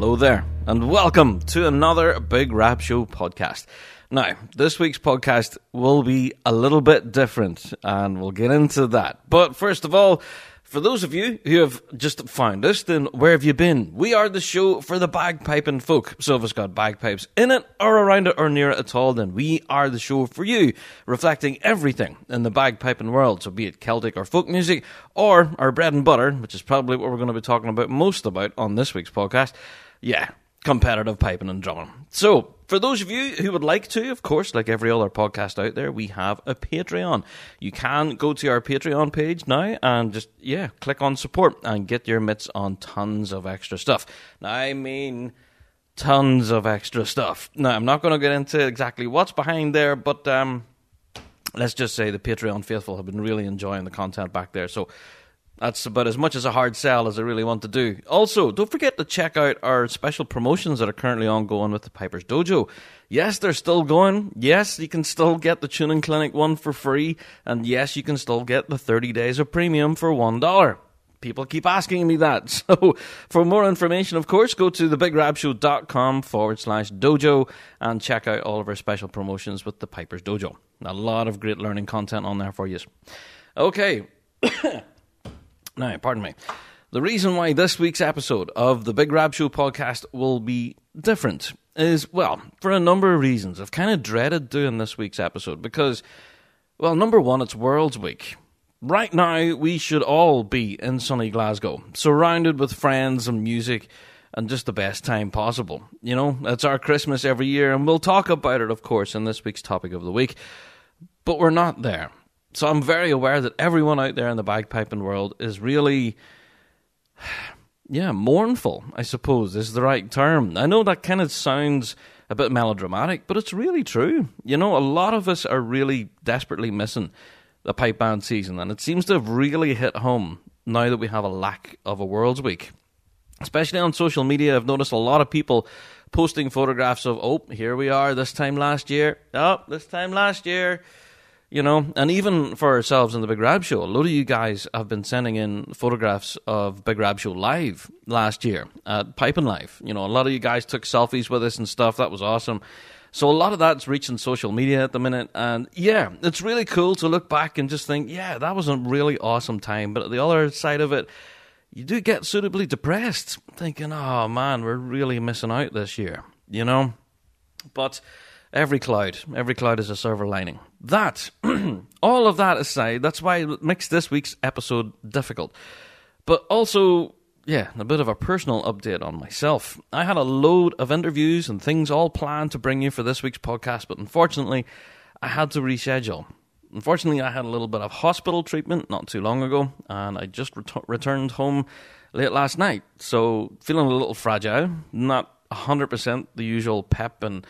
Hello there, and welcome to another Big Rab Show podcast. Now, this week's podcast will be a little bit different, and we'll get into that. But first of all, for those of you who have just found us, then where have you been? We are the show for the bagpiping folk. So if it's got bagpipes in it, or around it, or near it at all, then we are the show for you, reflecting everything in the bagpiping world. So be it Celtic or folk music, or our bread and butter, which is probably what we're going to be talking about most about on this week's podcast. Yeah, competitive piping and drumming. So, for those of you who would like to, of course, like every other podcast out there, we have a Patreon. You can go to our Patreon page now and just, yeah, click on support and get your mitts on tons of extra stuff. Now, I mean, tons of extra stuff. Now, I'm not going to get into exactly what's behind there, but um, let's just say the Patreon faithful have been really enjoying the content back there. So, that's about as much as a hard sell as I really want to do. Also, don't forget to check out our special promotions that are currently ongoing with the Piper's Dojo. Yes, they're still going. Yes, you can still get the Tuning Clinic one for free. And yes, you can still get the 30 days of premium for $1. People keep asking me that. So, for more information, of course, go to thebigrabshow.com forward slash dojo and check out all of our special promotions with the Piper's Dojo. A lot of great learning content on there for you. Okay. Now, pardon me. The reason why this week's episode of the Big Rab Show podcast will be different is, well, for a number of reasons. I've kind of dreaded doing this week's episode because, well, number one, it's World's Week. Right now, we should all be in sunny Glasgow, surrounded with friends and music and just the best time possible. You know, it's our Christmas every year, and we'll talk about it, of course, in this week's topic of the week. But we're not there so I'm very aware that everyone out there in the bagpiping world is really, yeah, mournful, I suppose is the right term. I know that kind of sounds a bit melodramatic, but it's really true. You know, a lot of us are really desperately missing the pipe band season, and it seems to have really hit home now that we have a lack of a World's Week. Especially on social media, I've noticed a lot of people posting photographs of, oh, here we are this time last year. Oh, this time last year you know, and even for ourselves in the Big Rab Show, a lot of you guys have been sending in photographs of Big Rab Show live last year at Piping Live. You know, a lot of you guys took selfies with us and stuff. That was awesome. So a lot of that's reaching social media at the minute, and yeah, it's really cool to look back and just think, yeah, that was a really awesome time. But the other side of it, you do get suitably depressed, thinking, oh man, we're really missing out this year, you know. But every cloud, every cloud is a silver lining. That, all of that aside, that's why it makes this week's episode difficult. But also, yeah, a bit of a personal update on myself. I had a load of interviews and things all planned to bring you for this week's podcast, but unfortunately, I had to reschedule. Unfortunately, I had a little bit of hospital treatment not too long ago, and I just ret- returned home late last night. So, feeling a little fragile, not 100% the usual pep and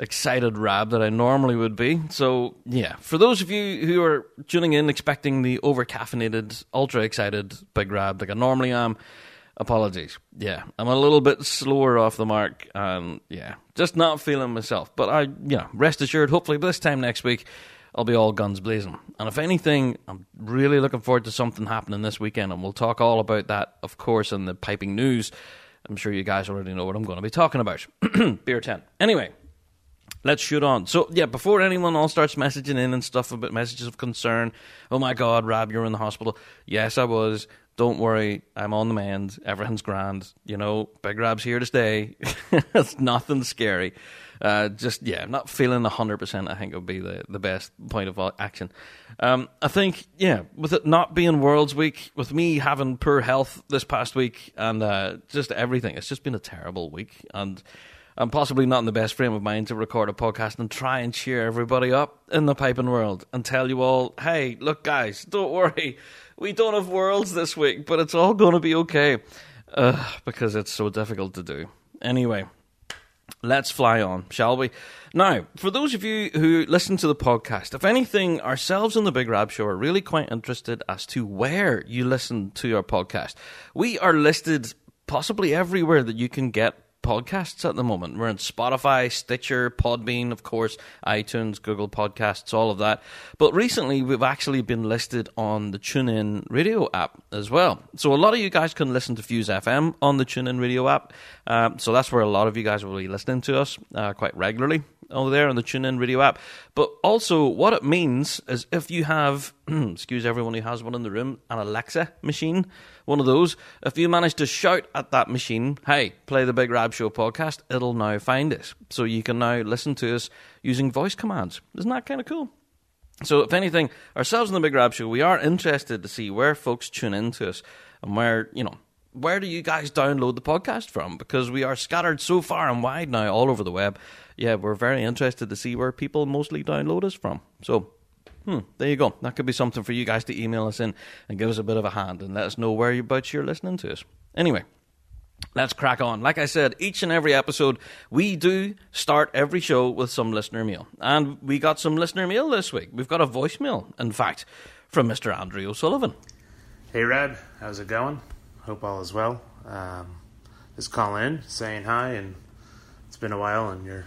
excited rab that I normally would be. So, yeah, for those of you who are tuning in expecting the over caffeinated, ultra excited big rab like I normally am, apologies. Yeah, I'm a little bit slower off the mark and yeah, just not feeling myself. But I, yeah, rest assured, hopefully this time next week. I'll be all guns blazing. And if anything, I'm really looking forward to something happening this weekend, and we'll talk all about that, of course, in the piping news. I'm sure you guys already know what I'm going to be talking about. Beer 10. Anyway, let's shoot on. So yeah, before anyone all starts messaging in and stuff about messages of concern, oh my god, Rab, you're in the hospital. Yes, I was. Don't worry, I'm on the mend. Everything's grand. You know, Big Rab's here to stay. it's nothing scary. Uh, just yeah, not feeling hundred percent. I think would be the the best point of action. Um, I think yeah, with it not being World's Week, with me having poor health this past week, and uh, just everything, it's just been a terrible week and I'm possibly not in the best frame of mind to record a podcast and try and cheer everybody up in the piping world and tell you all, hey, look, guys, don't worry. We don't have worlds this week, but it's all going to be okay. Uh, because it's so difficult to do. Anyway, let's fly on, shall we? Now, for those of you who listen to the podcast, if anything, ourselves and the Big Rab Show are really quite interested as to where you listen to your podcast. We are listed possibly everywhere that you can get podcasts at the moment. We're on Spotify, Stitcher, Podbean, of course, iTunes, Google Podcasts, all of that. But recently, we've actually been listed on the TuneIn Radio app as well. So a lot of you guys can listen to Fuse FM on the TuneIn Radio app. Um, so that's where a lot of you guys will be listening to us uh, quite regularly over there on the TuneIn Radio app. But also, what it means is if you have, excuse everyone who has one in the room, an Alexa machine, one of those, if you manage to shout at that machine, hey, play the Big Rab Show podcast, it'll now find it. So you can now listen to us using voice commands. Isn't that kind of cool? So, if anything, ourselves in the Big Rab Show, we are interested to see where folks tune into us and where, you know, where do you guys download the podcast from? Because we are scattered so far and wide now all over the web. Yeah, we're very interested to see where people mostly download us from. So, hmm, there you go. That could be something for you guys to email us in and give us a bit of a hand and let us know whereabouts you're listening to us. Anyway, Let's crack on. Like I said, each and every episode, we do start every show with some listener mail. And we got some listener mail this week. We've got a voicemail, in fact, from Mr. Andrew O'Sullivan. Hey, Rab. How's it going? Hope all is well. Um, just calling in, saying hi, and it's been a while, and you're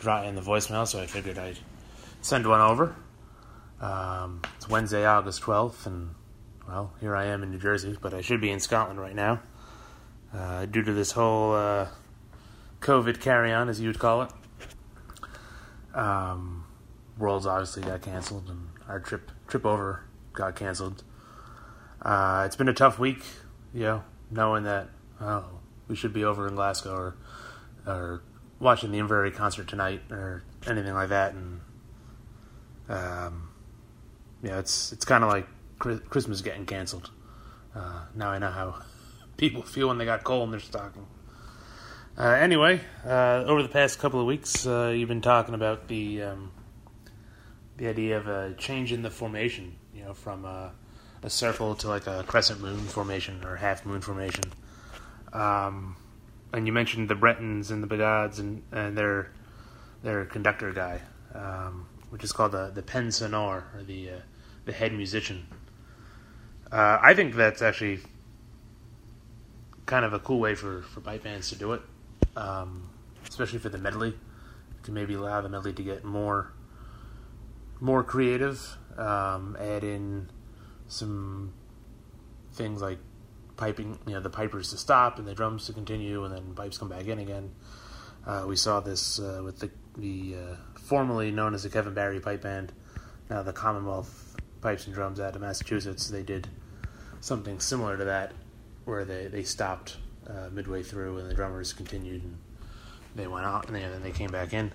dry in the voicemail, so I figured I'd send one over. Um, it's Wednesday, August 12th, and, well, here I am in New Jersey, but I should be in Scotland right now. Uh, due to this whole uh, COVID carry on, as you would call it. Um, Worlds obviously got canceled, and our trip trip over got canceled. Uh, it's been a tough week, you know, knowing that oh, we should be over in Glasgow or or watching the Inveraray concert tonight or anything like that, and um, yeah, it's it's kind of like Christmas getting canceled. Uh, now I know how people feel when they got coal in their stocking. Uh, anyway, uh, over the past couple of weeks, uh, you've been talking about the um, the idea of a change in the formation, you know, from a, circle to like a crescent moon formation or half moon formation. Um, and you mentioned the Bretons and the Bagads and, and their their conductor guy, um, which is called the the pen sonore or the uh, the head musician. Uh, I think that's actually kind of a cool way for, for pipe bands to do it, um, especially for the medley. To maybe allow the medley to get more more creative, um, add in some things like piping, you know, the pipers to stop and the drums to continue, and then pipes come back in again. Uh, we saw this uh, with the, the uh, formerly known as the Kevin Barry Pipe Band, now the Commonwealth Pipes and Drums out of Massachusetts. They did something similar to that where they they stopped uh, midway through and the drummers continued and they went out and then they came back in.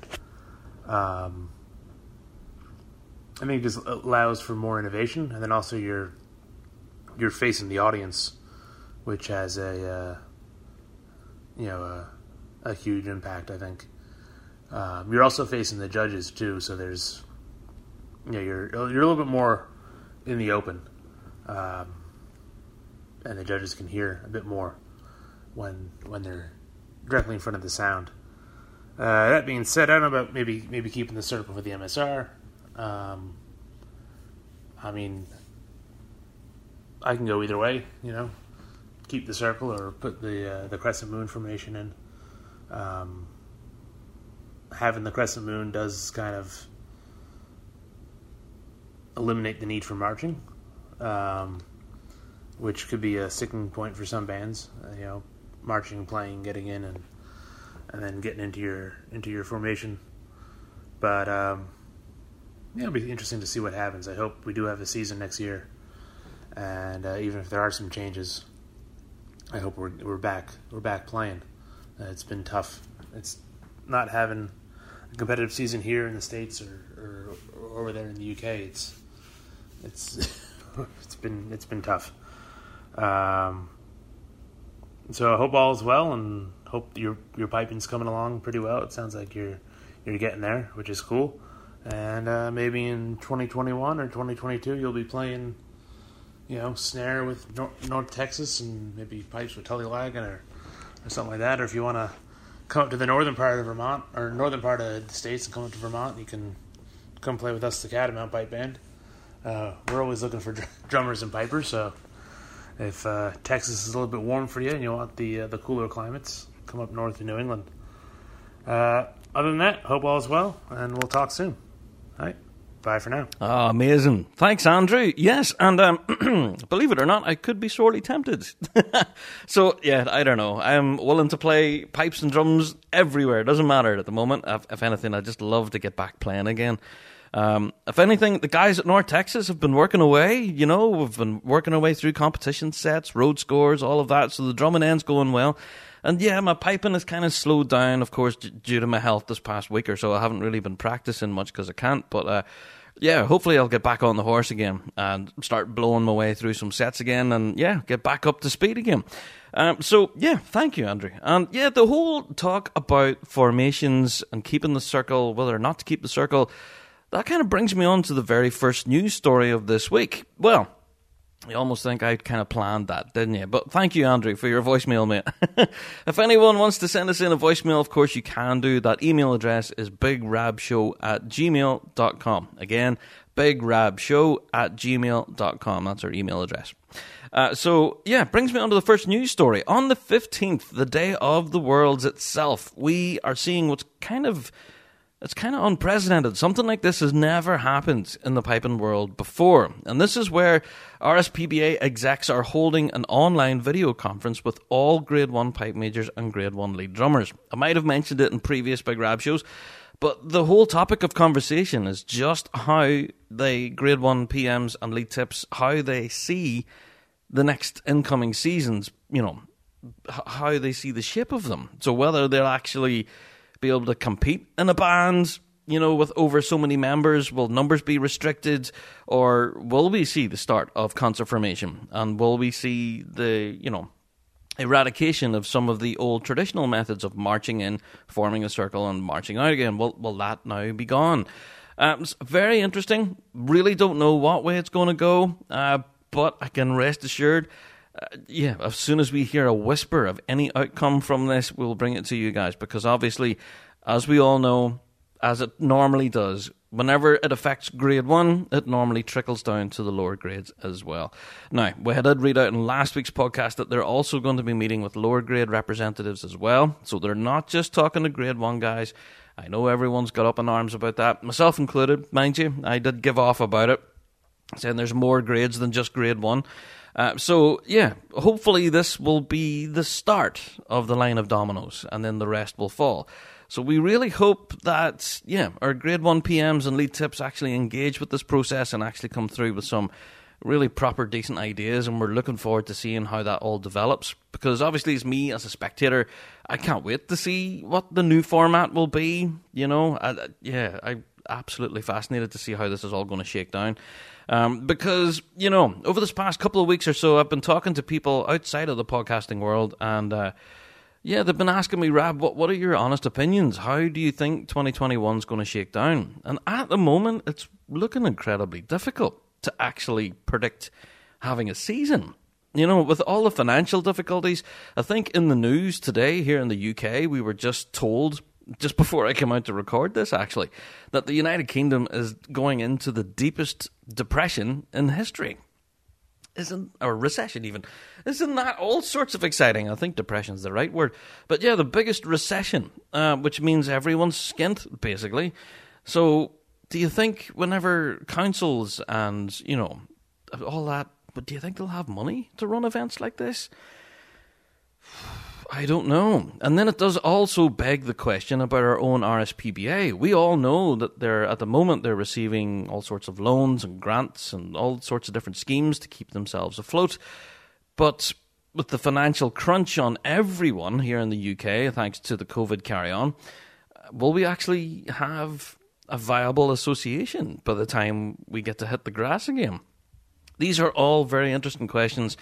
Um, I think it just allows for more innovation, and then also you're you're facing the audience, which has a uh, you know a, a, huge impact. I think um, you're also facing the judges too, so there's you know you're you're a little bit more in the open. Um, and the judges can hear a bit more when when they're directly in front of the sound. Uh, that being said, I don't know about maybe maybe keeping the circle for the MSR. Um, I mean, I can go either way. You know, keep the circle or put the uh, the crescent moon formation in. Um, having the crescent moon does kind of eliminate the need for marching. Um, which could be a sticking point for some bands. Uh, you know, marching, playing, getting in, and and then getting into your into your formation. But um, it'll be interesting to see what happens. I hope we do have a season next year, and uh, even if there are some changes, I hope we're we're back we're back playing. Uh, it's been tough. It's not having a competitive season here in the states or, or, or over there in the UK. It's it's it's been it's been tough. Um, so I hope all is well, and hope your your piping's coming along pretty well. It sounds like you're you're getting there, which is cool. And uh, maybe in 2021 or 2022, you'll be playing, you know, snare with North, Texas and maybe pipes with Tullylagan or, or something like that. Or if you want to come up to the northern part of Vermont or northern part of the states and come up to Vermont, you can come play with us, the Catamount Pipe Band. Uh, we're always looking for dr- drummers and pipers, so if uh, Texas is a little bit warm for you and you want the uh, the cooler climates, come up north to New England. Uh, other than that, hope all is well, and we'll talk soon. All right. Bye for now. Oh, amazing. Thanks, Andrew. Yes, and um, believe it or not, I could be sorely tempted. so, yeah, I don't know. I'm willing to play pipes and drums everywhere. It doesn't matter at the moment. If, if anything, I just love to get back playing again. Um, if anything, the guys at North Texas have been working away. You know, we've been working our way through competition sets, road scores, all of that. So the drumming end's going well. And yeah, my piping has kind of slowed down, of course, d- due to my health this past week or so. I haven't really been practicing much because I can't. But uh, yeah, hopefully I'll get back on the horse again and start blowing my way through some sets again and yeah, get back up to speed again. Um, so yeah, thank you, Andrew. And yeah, the whole talk about formations and keeping the circle, whether or not to keep the circle, that kind of brings me on to the very first news story of this week. Well, you almost think I kind of planned that, didn't you? But thank you, Andrew, for your voicemail, mate. if anyone wants to send us in a voicemail, of course you can do. That email address is bigrabshow at gmail.com. Again, bigrabshow at gmail.com. That's our email address. Uh, so, yeah, brings me on to the first news story. On the 15th, the day of the Worlds itself, we are seeing what's kind of it's kind of unprecedented. Something like this has never happened in the piping world before. And this is where RSPBA execs are holding an online video conference with all Grade 1 pipe majors and Grade 1 lead drummers. I might have mentioned it in previous Big Rab shows, but the whole topic of conversation is just how the Grade 1 PMs and lead tips, how they see the next incoming seasons, you know, how they see the shape of them. So whether they're actually be able to compete in a band, you know, with over so many members? Will numbers be restricted, or will we see the start of concert formation? And will we see the, you know, eradication of some of the old traditional methods of marching in, forming a circle, and marching out again? Will, will that now be gone? Um, it's very interesting. Really don't know what way it's going to go, uh, but I can rest assured uh, yeah, as soon as we hear a whisper of any outcome from this, we'll bring it to you guys because obviously, as we all know, as it normally does, whenever it affects grade one, it normally trickles down to the lower grades as well. Now, we had read out in last week's podcast that they're also going to be meeting with lower grade representatives as well. So they're not just talking to grade one guys. I know everyone's got up in arms about that, myself included, mind you. I did give off about it, saying there's more grades than just grade one. Uh, so yeah, hopefully this will be the start of the line of dominoes, and then the rest will fall. So we really hope that yeah, our grade one PMs and lead tips actually engage with this process and actually come through with some really proper, decent ideas, and we're looking forward to seeing how that all develops. Because obviously, as me as a spectator, I can't wait to see what the new format will be. You know, I, yeah, I'm absolutely fascinated to see how this is all going to shake down. Um, because, you know, over this past couple of weeks or so, I've been talking to people outside of the podcasting world, and uh, yeah, they've been asking me, Rab, what, what are your honest opinions? How do you think 2021 is going to shake down? And at the moment, it's looking incredibly difficult to actually predict having a season. You know, with all the financial difficulties, I think in the news today here in the UK, we were just told just before I came out to record this, actually, that the United Kingdom is going into the deepest depression in history. Isn't or recession even? Isn't that all sorts of exciting? I think depression's the right word, but yeah, the biggest recession, uh, which means everyone's skint basically. So, do you think whenever councils and you know all that, but do you think they'll have money to run events like this? I don't know. And then it does also beg the question about our own RSPBA. We all know that they're at the moment they're receiving all sorts of loans and grants and all sorts of different schemes to keep themselves afloat. But with the financial crunch on everyone here in the UK, thanks to the COVID carry on, will we actually have a viable association by the time we get to hit the grass again? These are all very interesting questions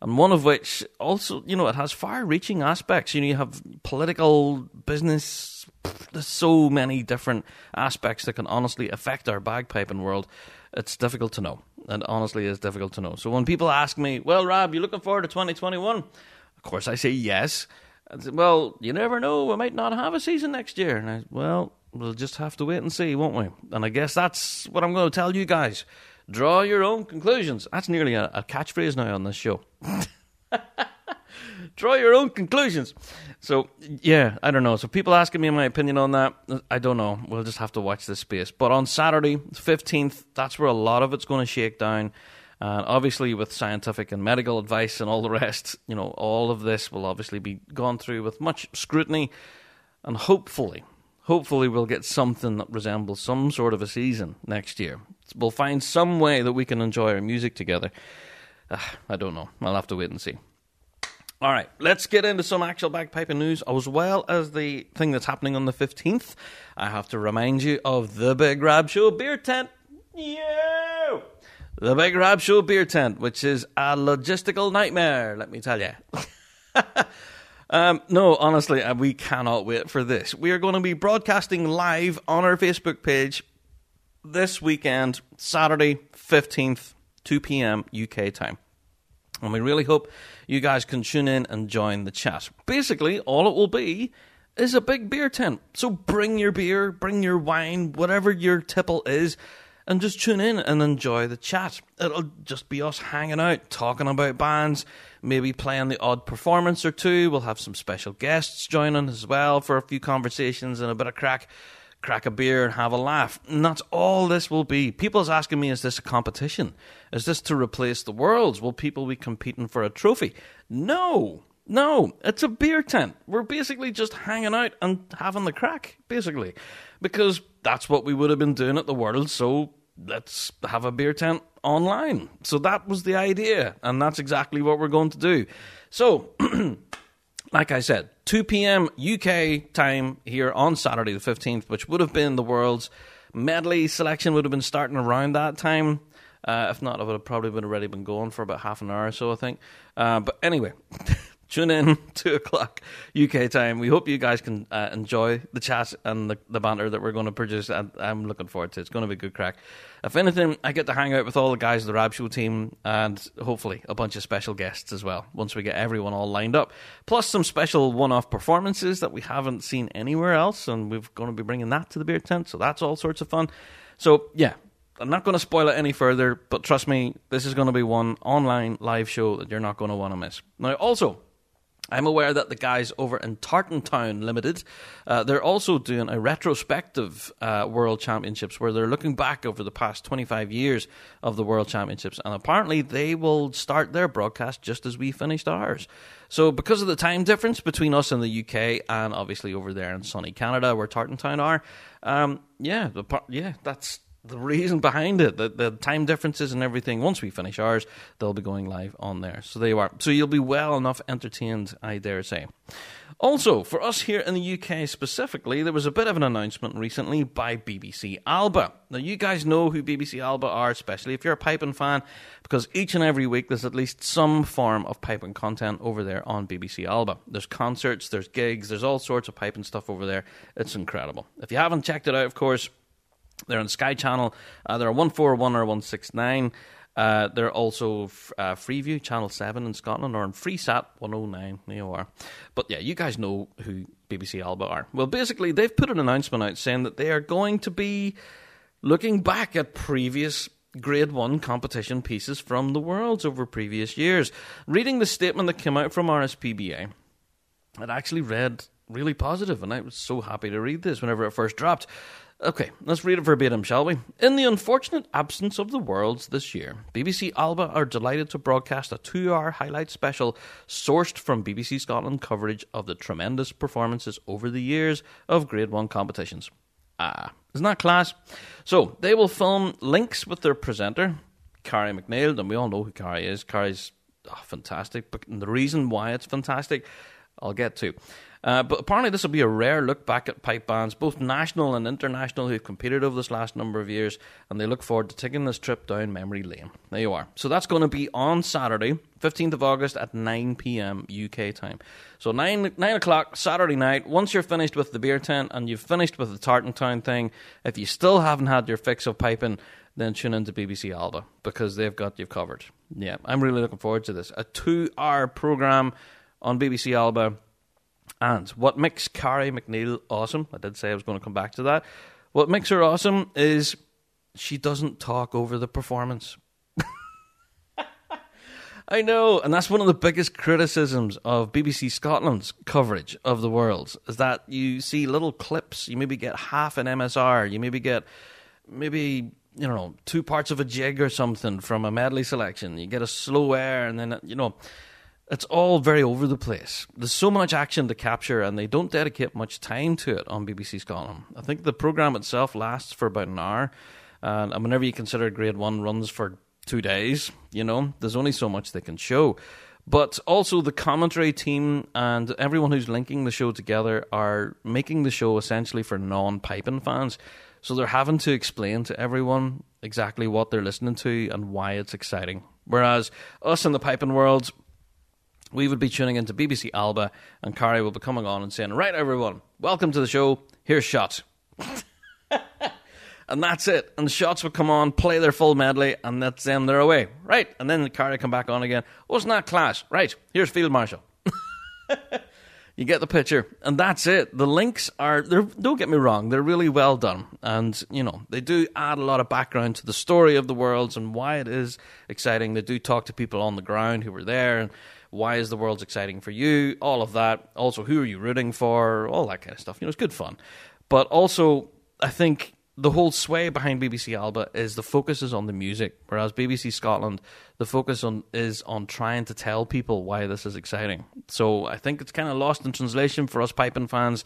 and one of which also, you know, it has far-reaching aspects. You know, you have political, business. There's so many different aspects that can honestly affect our bagpiping world. It's difficult to know. and honestly is difficult to know. So when people ask me, "Well, Rab, you looking forward to 2021?" Of course, I say yes. I say, well, you never know. We might not have a season next year. And I, well, we'll just have to wait and see, won't we? And I guess that's what I'm going to tell you guys. Draw your own conclusions. That's nearly a, a catchphrase now on this show. Draw your own conclusions. So, yeah, I don't know. So, people asking me my opinion on that, I don't know. We'll just have to watch this space. But on Saturday, 15th, that's where a lot of it's going to shake down. And obviously, with scientific and medical advice and all the rest, you know, all of this will obviously be gone through with much scrutiny. And hopefully, hopefully, we'll get something that resembles some sort of a season next year. We'll find some way that we can enjoy our music together. Uh, I don't know. I'll have to wait and see. All right, let's get into some actual bagpiping news as well as the thing that's happening on the 15th. I have to remind you of the Big Rab Show beer tent. Yeah! The Big Rab Show beer tent, which is a logistical nightmare, let me tell you. um, no, honestly, uh, we cannot wait for this. We are going to be broadcasting live on our Facebook page this weekend, Saturday, 15th, 2 p.m. UK time. And we really hope you guys can tune in and join the chat. Basically, all it will be is a big beer tent. So bring your beer, bring your wine, whatever your tipple is, and just tune in and enjoy the chat. It'll just be us hanging out, talking about bands, maybe playing the odd performance or two. We'll have some special guests joining as well for a few conversations and a bit of crack crack a beer and have a laugh. And that's all this will be. People's asking me, is this a competition? Is this to replace the worlds? Will people be competing for a trophy? No. No, it's a beer tent. We're basically just hanging out and having the crack, basically. Because that's what we would have been doing at the World, so let's have a beer tent online. So that was the idea, and that's exactly what we're going to do. So, like I said, 2 p.m. UK time here on Saturday the 15th, which would have been the world's medley selection, would have been starting around that time. Uh, if not, I would have probably been already been going for about half an hour or so, I think. Uh, but anyway, tune in two o'clock UK time. We hope you guys can uh, enjoy the chat and the, the banter that we're going to produce. I, I'm looking forward to it. It's going to be a good crack. If anything, I get to hang out with all the guys of the Rab Show team and hopefully a bunch of special guests as well once we get everyone all lined up. Plus some special one-off performances that we haven't seen anywhere else, and we're going to be bringing that to the beer tent. So that's all sorts of fun. So yeah, I'm not going to spoil it any further, but trust me, this is going to be one online live show that you're not going to want to miss. Now, also, I'm aware that the guys over in Tartan Town Limited, uh, they're also doing a retrospective uh, World Championships where they're looking back over the past 25 years of the World Championships, and apparently they will start their broadcast just as we finished ours. So, because of the time difference between us in the UK, and obviously over there in sunny Canada where Tartan Town are, um, yeah, the, yeah, that's the reason behind it, the, the time differences and everything. Once we finish ours, they'll be going live on there. So there you are. So you'll be well enough entertained, I dare say. Also, for us here in the UK specifically, there was a bit of an announcement recently by BBC Alba. Now, you guys know who BBC Alba are, especially if you're a piping fan, because each and every week there's at least some form of piping content over there on BBC Alba. There's concerts, there's gigs, there's all sorts of piping stuff over there. It's incredible. If you haven't checked it out, of course, they're on Sky Channel. Uh, they're 141 or 169. Uh, they're also f- uh, Freeview, Channel 7 in Scotland, or on Freesat 109. There you are. But yeah, you guys know who BBC Alba are. Well, basically, they've put an announcement out saying that they are going to be looking back at previous Grade 1 competition pieces from the Worlds over previous years. Reading the statement that came out from RSPBA, it actually read really positive, and I was so happy to read this whenever it first dropped. Okay, let's read it verbatim, shall we? In the unfortunate absence of the Worlds this year, BBC Alba are delighted to broadcast a two hour highlight special sourced from BBC Scotland coverage of the tremendous performances over the years of Grade 1 competitions. Ah, isn't that class? So, they will film links with their presenter, Carrie McNeil, and we all know who Carrie is. Carrie's oh, fantastic, but the reason why it's fantastic I'll get to. Uh, but apparently, this will be a rare look back at pipe bands, both national and international, who've competed over this last number of years, and they look forward to taking this trip down memory lane. There you are. So that's going to be on Saturday, 15th of August at 9 p.m. UK time. So 9, 9 o'clock Saturday night, once you're finished with the beer tent and you've finished with the Tartan Town thing, if you still haven't had your fix of piping, then tune into BBC Alba because they've got you covered. Yeah, I'm really looking forward to this. A two hour programme on BBC Alba and what makes Carrie McNeil awesome, I did say I was going to come back to that. What makes her awesome is she doesn't talk over the performance. I know, and that's one of the biggest criticisms of BBC Scotland's coverage of the Worlds is that you see little clips. You maybe get half an MSR. You maybe get maybe you know two parts of a jig or something from a medley selection. You get a slow air, and then you know it's all very over the place. There's so much action to capture, and they don't dedicate much time to it on BBC Scotland. I think the programme itself lasts for about an hour, and whenever you consider Grade 1 runs for two days, you know, there's only so much they can show. But also, the commentary team and everyone who's linking the show together are making the show essentially for non piping fans. So they're having to explain to everyone exactly what they're listening to and why it's exciting. Whereas us in the piping world, we would be tuning into BBC Alba, and Carrie will be coming on and saying, Right, everyone, welcome to the show. Here's Shotts. and that's it. And the shots would come on, play their full medley, and that's them, they're away. Right. And then Carrie come back on again. Wasn't that class? Right. Here's Field Marshal. you get the picture. And that's it. The links are, don't get me wrong, they're really well done. And, you know, they do add a lot of background to the story of the worlds and why it is exciting. They do talk to people on the ground who were there. And, why is the world exciting for you? All of that. Also, who are you rooting for? All that kind of stuff. You know, it's good fun. But also, I think the whole sway behind BBC Alba is the focus is on the music, whereas BBC Scotland, the focus on is on trying to tell people why this is exciting. So I think it's kind of lost in translation for us piping fans.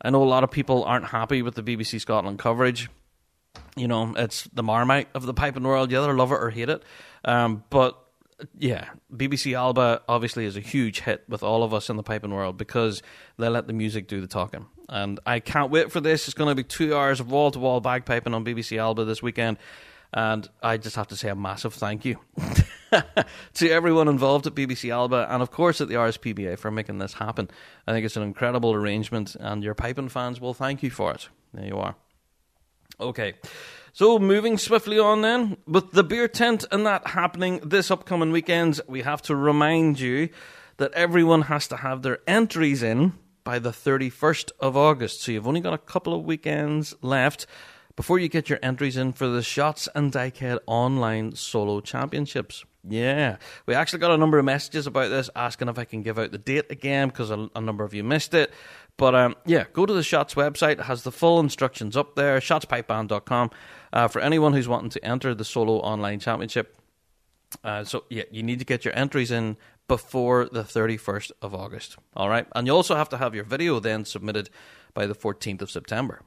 I know a lot of people aren't happy with the BBC Scotland coverage. You know, it's the marmite of the piping world. You either love it or hate it. Um, but yeah, BBC Alba obviously is a huge hit with all of us in the piping world because they let the music do the talking. And I can't wait for this. It's going to be two hours of wall to wall bagpiping on BBC Alba this weekend. And I just have to say a massive thank you to everyone involved at BBC Alba and, of course, at the RSPBA for making this happen. I think it's an incredible arrangement, and your piping fans will thank you for it. There you are. Okay. So, moving swiftly on then, with the beer tent and that happening this upcoming weekend, we have to remind you that everyone has to have their entries in by the 31st of August. So, you've only got a couple of weekends left before you get your entries in for the Shotts and Dykehead Online Solo Championships. Yeah, we actually got a number of messages about this asking if I can give out the date again because a, a number of you missed it. But um, yeah, go to the Shotts website. It has the full instructions up there, shotspipeband.com, uh, for anyone who's wanting to enter the solo online championship. Uh, so yeah, you need to get your entries in before the 31st of August. All right, and you also have to have your video then submitted by the 14th of September.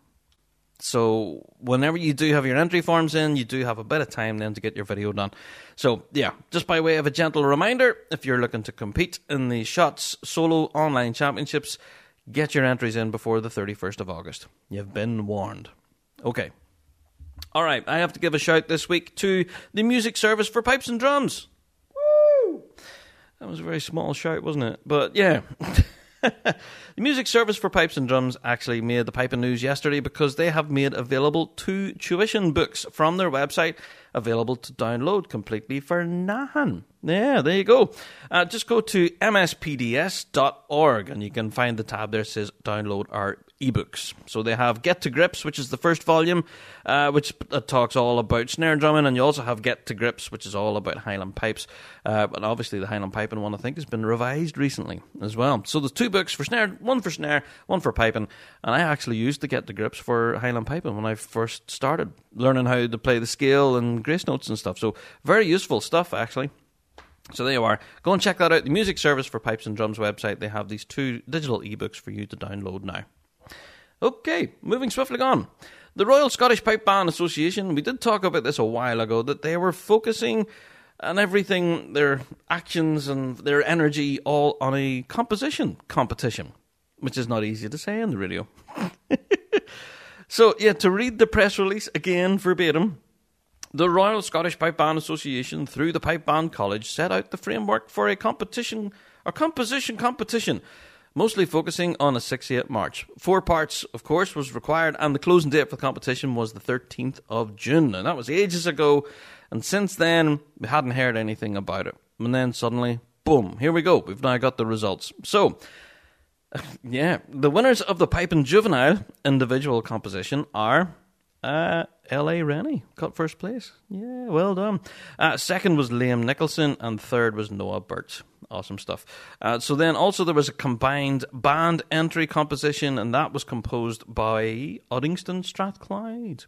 So whenever you do have your entry forms in, you do have a bit of time then to get your video done. So yeah, just by way of a gentle reminder, if you're looking to compete in the Shotts Solo Online Championships, get your entries in before the 31st of August. You've been warned. Okay. All right, I have to give a shout this week to the music service for pipes and drums. Woo! That was a very small shout, wasn't it? But yeah. the music service for pipes and drums actually made the piping news yesterday because they have made available two tuition books from their website available to download completely for nothing. Yeah, there you go. Uh, just go to mspds.org and you can find the tab there that says download our ebooks. So they have Get to Grips, which is the first volume, uh, which uh, talks all about snare drumming, and you also have Get to Grips, which is all about Highland pipes. Uh, but obviously, the Highland piping one I think has been revised recently as well. So there's two books for snare, one for snare, one for piping, and I actually used the Get to Grips for Highland piping when I first started learning how to play the scale and grace notes and stuff. So very useful stuff actually. So there you are. Go and check that out. The music service for pipes and drums website. They have these two digital ebooks for you to download now. Okay, moving swiftly on. The Royal Scottish Pipe Band Association, we did talk about this a while ago, that they were focusing and everything, their actions and their energy, all on a composition competition, which is not easy to say on the radio. so, yeah, to read the press release again verbatim. The Royal Scottish Pipe Band Association, through the Pipe Band College, set out the framework for a competition, a composition competition, mostly focusing on a 68 March. Four parts, of course, was required, and the closing date for the competition was the 13th of June. And that was ages ago, and since then, we hadn't heard anything about it. And then suddenly, boom, here we go. We've now got the results. So, yeah, the winners of the Pipe and Juvenile individual composition are uh, L.A. Rennie got first place. Yeah, well done. Uh, second was Liam Nicholson, and third was Noah Burt. Awesome stuff. Uh, so then also there was a combined band entry composition, and that was composed by Uddingston Strathclyde.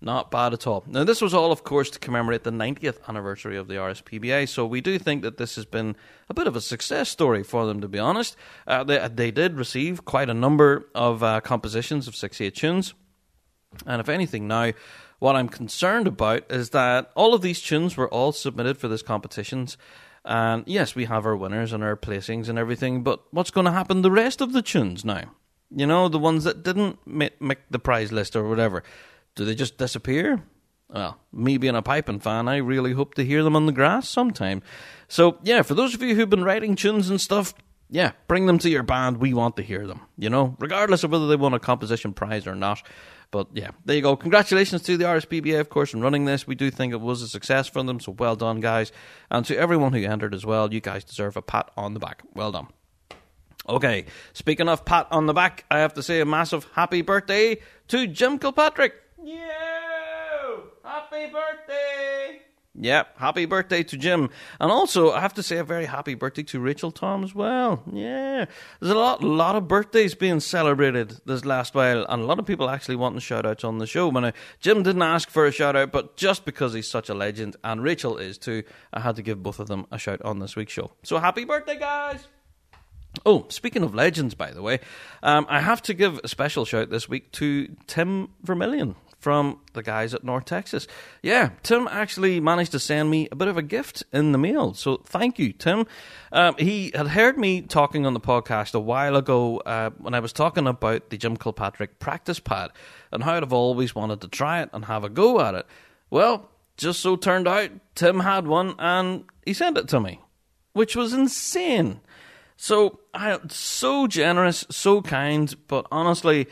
Not bad at all. Now, this was all, of course, to commemorate the 90th anniversary of the RSPBA, so we do think that this has been a bit of a success story for them, to be honest. Uh, they, they did receive quite a number of uh, compositions of 68 tunes. And if anything, now what I'm concerned about is that all of these tunes were all submitted for this competitions. And yes, we have our winners and our placings and everything, but what's going to happen the rest of the tunes now? You know, the ones that didn't make, the prize list or whatever. Do they just disappear? Well, me being a piping fan, I really hope to hear them on the grass sometime. So, yeah, for those of you who've been writing tunes and stuff, yeah, bring them to your band. We want to hear them, you know, regardless of whether they won a composition prize or not. But yeah, there you go. Congratulations to the RSPBA, of course, in running this. We do think it was a success for them, so well done, guys. And to everyone who entered as well, you guys deserve a pat on the back. Well done. Okay, speaking of pat on the back, I have to say a massive happy birthday to Jim Kilpatrick. Yeah! Happy birthday! Yep, happy birthday to Jim. And also, I have to say a very happy birthday to Rachel Tom as well. Yeah. There's a lot, lot of birthdays being celebrated this last while, and a lot of people actually wanting shout outs on the show. Now, Jim didn't ask for a shout out, but just because he's such a legend, and Rachel is too, I had to give both of them a shout on this week's show. So happy birthday, guys! Oh, speaking of legends, by the way, um, I have to give a special shout this week to Tim Vermillion from the guys at North Texas. Yeah, Tim actually managed to send me a bit of a gift in the mail. So thank you, Tim. Um, he had heard me talking on the podcast a while ago uh, when I was talking about the Jim Kilpatrick practice pad and how I'd have always wanted to try it and have a go at it. Well, just so turned out, Tim had one and he sent it to me, which was insane. So I so generous, so kind, but honestly,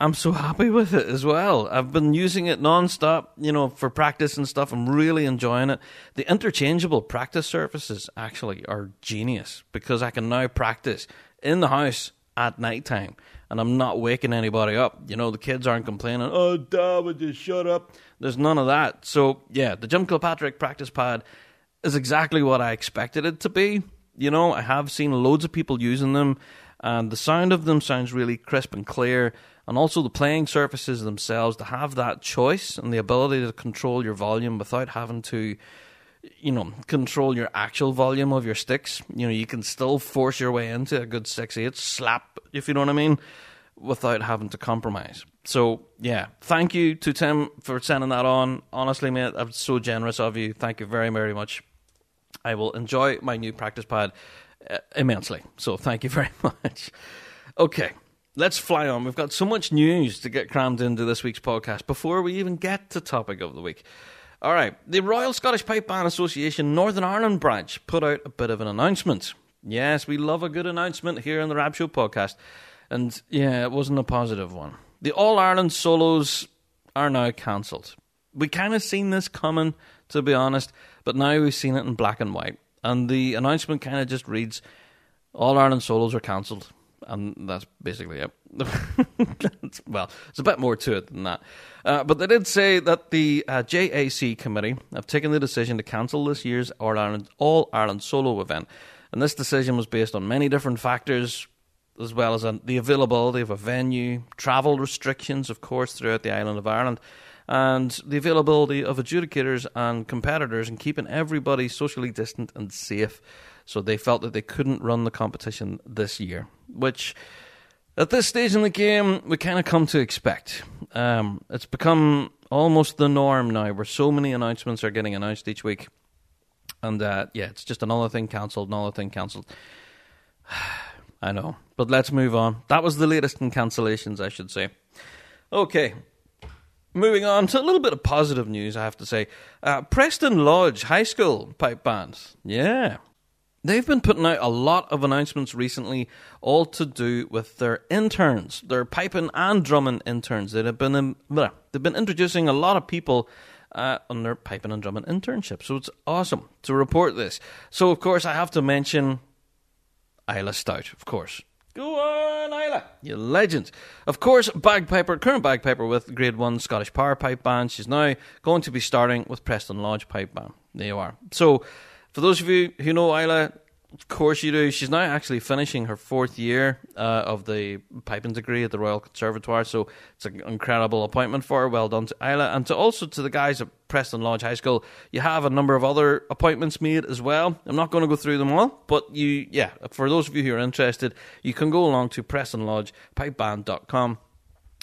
I'm so happy with it as well. I've been using it non-stop, you know, for practice and stuff. I'm really enjoying it. The interchangeable practice surfaces actually are genius because I can now practice in the house at night time and I'm not waking anybody up. You know, the kids aren't complaining, oh, Dad, would you shut up? There's none of that. So, yeah, the Jim Kilpatrick practice pad is exactly what I expected it to be. You know, I have seen loads of people using them and the sound of them sounds really crisp and clear. And also the playing surfaces themselves to have that choice and the ability to control your volume without having to you know control your actual volume of your sticks. You know you can still force your way into a good 6 8 slap if you know what i mean without having to compromise. So yeah. Thank you to tim for sending that on. Honestly mate i'm so generous of you. Thank you very very much. I will enjoy my new practice pad Uh, immensely so thank you very much okay let's fly on. We've got so much news to get crammed into this week's podcast before we even get to topic of the week. All right, the Royal Scottish Pipe Band Association Northern Ireland branch put out a bit of an announcement. Yes, we love a good announcement here on the Rab Show podcast. And yeah, it wasn't a positive one. The All Ireland solos are now cancelled. We kind of seen this coming, to be honest, but now we've seen it in black and white. And the announcement kind of just reads All Ireland solos are cancelled and that's basically it. well, there's a bit more to it than that. Uh, but they did say that the uh, JAC committee have taken the decision to cancel this year's All Ireland, All Ireland solo event. And this decision was based on many different factors, as well as the availability of a venue, travel restrictions, of course, throughout the island of Ireland, and the availability of adjudicators and competitors, and keeping everybody socially distant and safe. So they felt that they couldn't run the competition this year, which at this stage in the game we kind of come to expect. Um, it's become almost the norm now, where so many announcements are getting announced each week. And uh, yeah, it's just another thing cancelled, another thing cancelled. I know. But let's move on. That was the latest in cancellations, I should say. Okay. Moving on to a little bit of positive news, I have to say. Uh, Preston Lodge High School pipe band. Yeah. They've been putting out a lot of announcements recently, all to do with their interns, their piping and drumming interns. That have been um, they've been introducing a lot of people uh, on their piping and drumming internship. So it's awesome to report this. So of course I have to mention Isla Stout, of course. Go on, Isla, you legend. Of course, bagpiper, current bagpiper with Grade 1 Scottish Power Pipe Band. She's now going to be starting with Preston Lodge Pipe Band. There you are. So, for those of you who know Isla, of course you do. She's now actually finishing her fourth year uh, of the piping degree at the Royal Conservatoire, so it's an incredible appointment for her. Well done to Isla, and to also to the guys at Preston Lodge High School. You have a number of other appointments made as well. I'm not going to go through them all, but you, yeah, for those of you who are interested, you can go along to Preston Lodge PrestonLodgePipeBand.com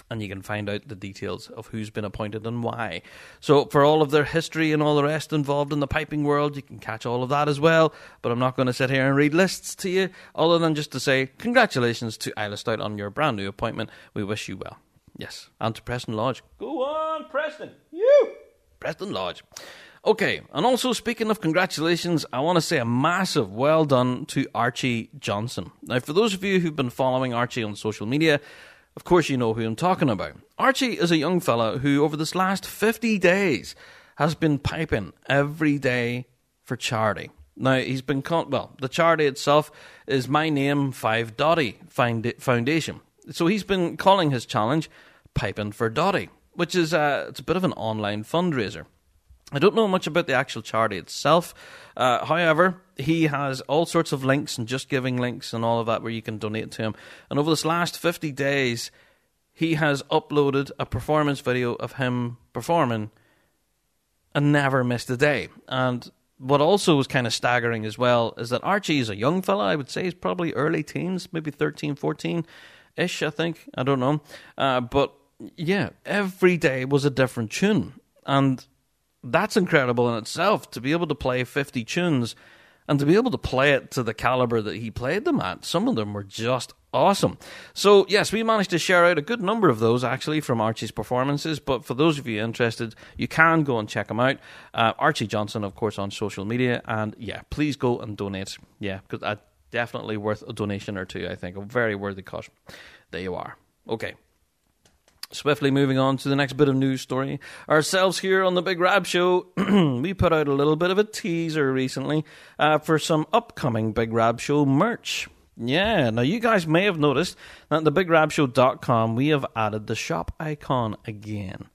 and you can find out the details of who's been appointed and why. So, for all of their history and all the rest involved in the piping world, you can catch all of that as well. But I'm not going to sit here and read lists to you, other than just to say congratulations to Isla Stout on your brand new appointment. We wish you well. Yes, and to Preston Lodge. Go on, Preston. You! Preston Lodge. Okay, and also speaking of congratulations, I want to say a massive well done to Archie Johnson. Now, for those of you who've been following Archie on social media, of course, you know who I'm talking about. Archie is a young fella who, over this last 50 days, has been piping every day for charity. Now, he's been, con- well, the charity itself is My Name 5 Doddie Foundation. So he's been calling his challenge Piping for Doddie, which is uh, it's a bit of an online fundraiser. I don't know much about the actual charity itself. Uh, however, he has all sorts of links and just giving links and all of that where you can donate to him. And over this last 50 days, he has uploaded a performance video of him performing and never missed a day. And what also was kind of staggering as well is that Archie is a young fella, I would say he's probably early teens, maybe 13, 14 ish, I think. I don't know. Uh, but yeah, every day was a different tune. And that's incredible in itself to be able to play 50 tunes and to be able to play it to the caliber that he played them at. Some of them were just awesome. So, yes, we managed to share out a good number of those actually from Archie's performances. But for those of you interested, you can go and check them out. Uh, Archie Johnson, of course, on social media. And yeah, please go and donate. Yeah, because I definitely worth a donation or two, I think. A very worthy cause. There you are. Okay. Swiftly moving on to the next bit of news story. Ourselves here on the Big Rab Show, we put out a little bit of a teaser recently uh, for some upcoming Big Rab Show merch. Yeah, now you guys may have noticed that the BigRabShow.com we have added the shop icon again.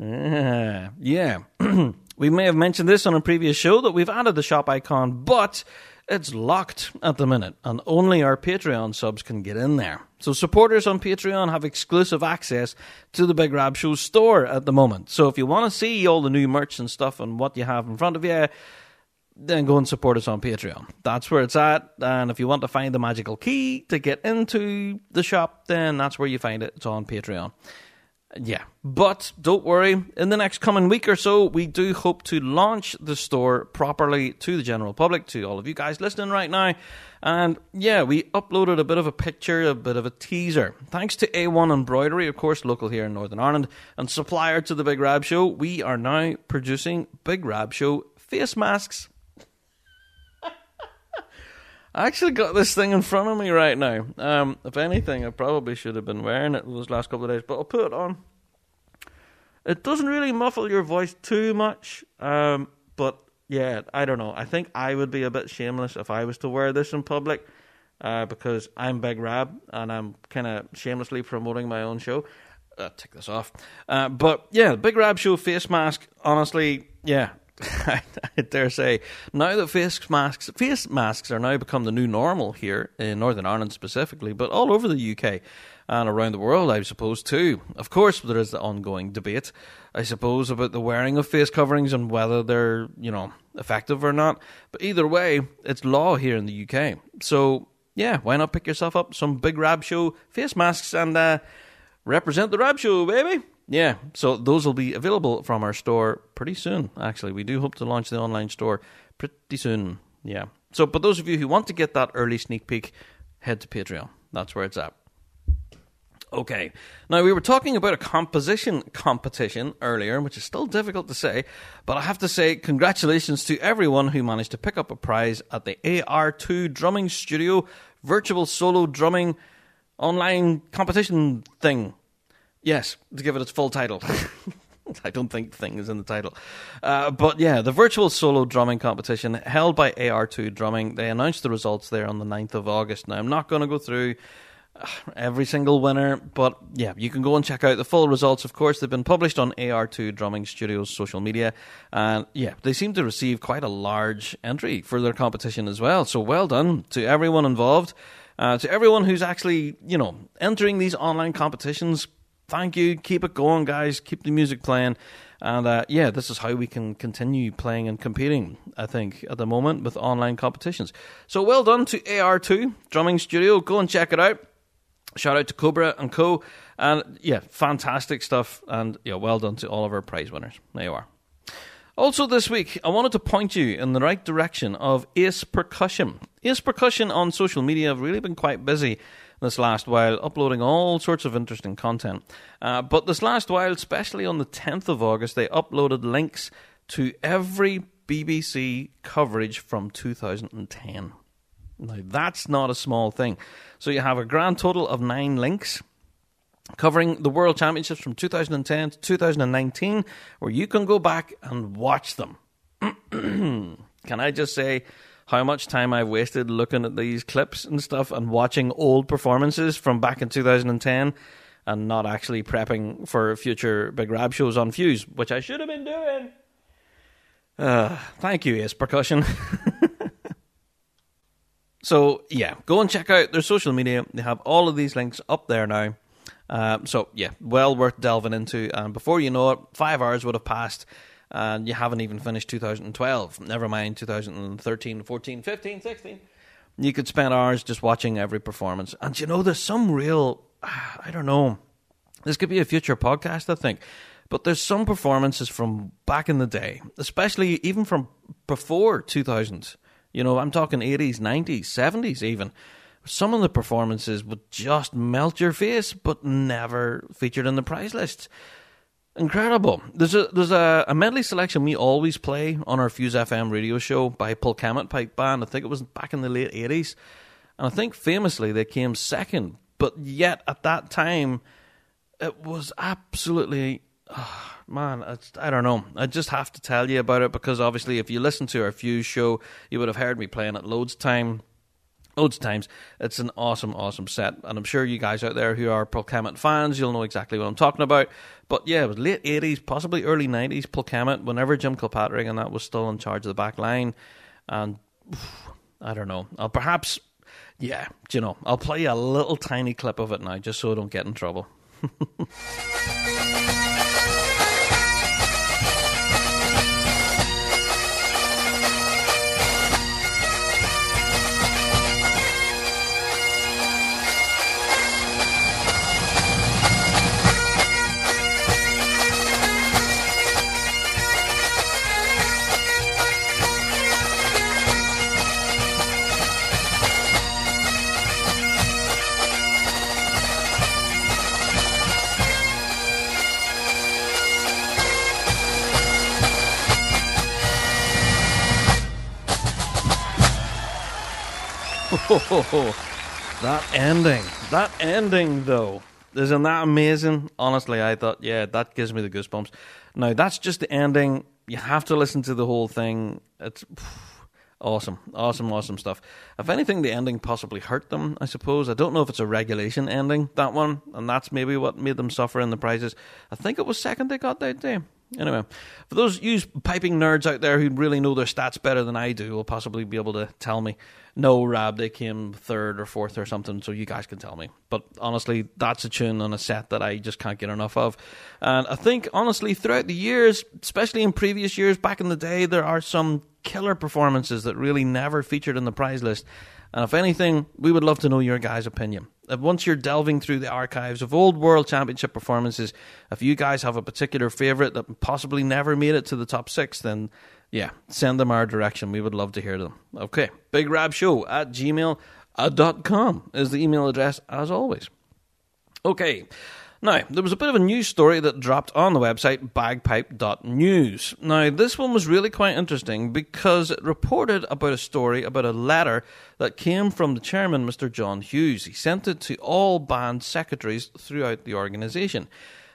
Uh, yeah, we may have mentioned this on a previous show that we've added the shop icon, but it's locked at the minute, and only our Patreon subs can get in there. So supporters on Patreon have exclusive access to the Big Rab Show store at the moment. So if you want to see all the new merch and stuff and what you have in front of you, then go and support us on Patreon. That's where it's at. And if you want to find the magical key to get into the shop, then that's where you find it. It's on Patreon. Yeah, but don't worry. In the next coming week or so, we do hope to launch the store properly to the general public, to all of you guys listening right now. And yeah, we uploaded a bit of a picture, a bit of a teaser. Thanks to A1 Embroidery, of course, local here in Northern Ireland, and supplier to the Big Rab Show, we are now producing Big Rab Show face masks. I actually got this thing in front of me right now. Um, if anything, I probably should have been wearing it those last couple of days, but I'll put it on. It doesn't really muffle your voice too much, um, but yeah, I don't know. I think I would be a bit shameless if I was to wear this in public uh, because I'm Big Rab and I'm kind of shamelessly promoting my own show. Uh, take this off. Uh, but yeah, Big Rab Show face mask, honestly, yeah, I, dare say, now that face masks face masks are now become the new normal here in Northern Ireland specifically, but all over the UK and around the world, I suppose too. Of course, there is the ongoing debate, I suppose, about the wearing of face coverings and whether they're you know effective or not. But either way, it's law here in the UK. So yeah, why not pick yourself up some big Rab Show face masks and uh, represent the Rab Show, baby? Yeah, so those will be available from our store pretty soon. Actually, we do hope to launch the online store pretty soon. Yeah. So, but those of you who want to get that early sneak peek, head to Patreon. That's where it's at. Okay. Now, we were talking about a composition competition earlier, which is still difficult to say, but I have to say congratulations to everyone who managed to pick up a prize at the AR2 Drumming Studio virtual solo drumming online competition thing. Yes, to give it its full title. I don't think thing is in the title. Uh, but yeah, the virtual solo drumming competition held by AR2 Drumming. They announced the results there on the 9th of August. Now, I'm not going to go through every single winner. But yeah, you can go and check out the full results. Of course, they've been published on AR2 Drumming Studios social media. And yeah, they seem to receive quite a large entry for their competition as well. So well done to everyone involved. Uh, to everyone who's actually, you know, entering these online competitions, thank you. Keep it going, guys. Keep the music playing. And uh, yeah, this is how we can continue playing and competing, I think, at the moment with online competitions. So well done to AR2 Drumming Studio. Go and check it out. Shout out to Cobra and Co. And yeah, fantastic stuff. And yeah, well done to all of our prize winners. There you are. Also, this week, I wanted to point you in the right direction of Ace Percussion. Ace Percussion on social media have really been quite busy this last while, uploading all sorts of interesting content. Uh, but this last while, especially on the 10th of August, they uploaded links to every BBC coverage from 2010. Now, that's not a small thing. So you have a grand total of nine links covering the World Championships from 2010 to 2019, where you can go back and watch them. can I just say how much time I've wasted looking at these clips and stuff and watching old performances from back in 2010 and not actually prepping for future Big Rab shows on Fuse, which I should have been doing. Uh, thank you, Ace Percussion. So yeah, go and check out their social media. They have all of these links up there now. Um, so yeah, well worth delving into. And before you know it, five hours would have passed, and you haven't even finished 2012. Never mind 2013, 14, 15, 16. You could spend hours just watching every performance. And you know, there's some real, I don't know. This could be a future podcast, I think. But there's some performances from back in the day, especially even from before 2000 you know, I'm talking 80s, 90s, 70s even. Some of the performances would just melt your face, but never featured in the prize lists. Incredible. There's a there's a, a medley selection we always play on our Fuse FM radio show by Polkemmet Pipe Band. I think it was back in the late 80s. And I think famously they came second. But yet at that time, it was absolutely oh, man, I don't know. I just have to tell you about it because obviously, if you listen to our Fuse show, you would have heard me playing it loads time. Loads of times. It's an awesome, awesome set. And I'm sure you guys out there who are Polkemmet fans, you'll know exactly what I'm talking about. But yeah, it was late 80s, possibly early 90s, Polkemmet, whenever Jim Kilpatrick and that was still in charge of the back line. And I don't know. I'll perhaps, yeah, you know, I'll play a little tiny clip of it now just so I don't get in trouble. that ending. That ending, though. Isn't that amazing? Honestly, I thought, yeah, that gives me the goosebumps. Now, that's just the ending. You have to listen to the whole thing. It's awesome. Awesome, awesome stuff. If anything, the ending possibly hurt them, I suppose. I don't know if it's a regulation ending, that one, and that's maybe what made them suffer in the prizes. I think it was second they got that day. Anyway, for those you piping nerds out there who really know their stats better than I do, will possibly be able to tell me. No, Rab, they came third or fourth or something, so you guys can tell me. But honestly, that's a tune on a set that I just can't get enough of. And I think, honestly, throughout the years, especially in previous years, back in the day, there are some killer performances that really never featured in the prize list. And if anything, we would love to know your guys' opinion. If once you're delving through the archives of old World Championship performances, if you guys have a particular favourite that possibly never made it to the top six, then yeah, send them our direction. We would love to hear them. Okay, Big Rab Show at gmail.com uh, is the email address as always. Okay. Now, there was a bit of a news story that dropped on the website bagpipe.news. Now, this one was really quite interesting because it reported about a story about a letter that came from the chairman, Mr. John Hughes. He sent it to all band secretaries throughout the organisation.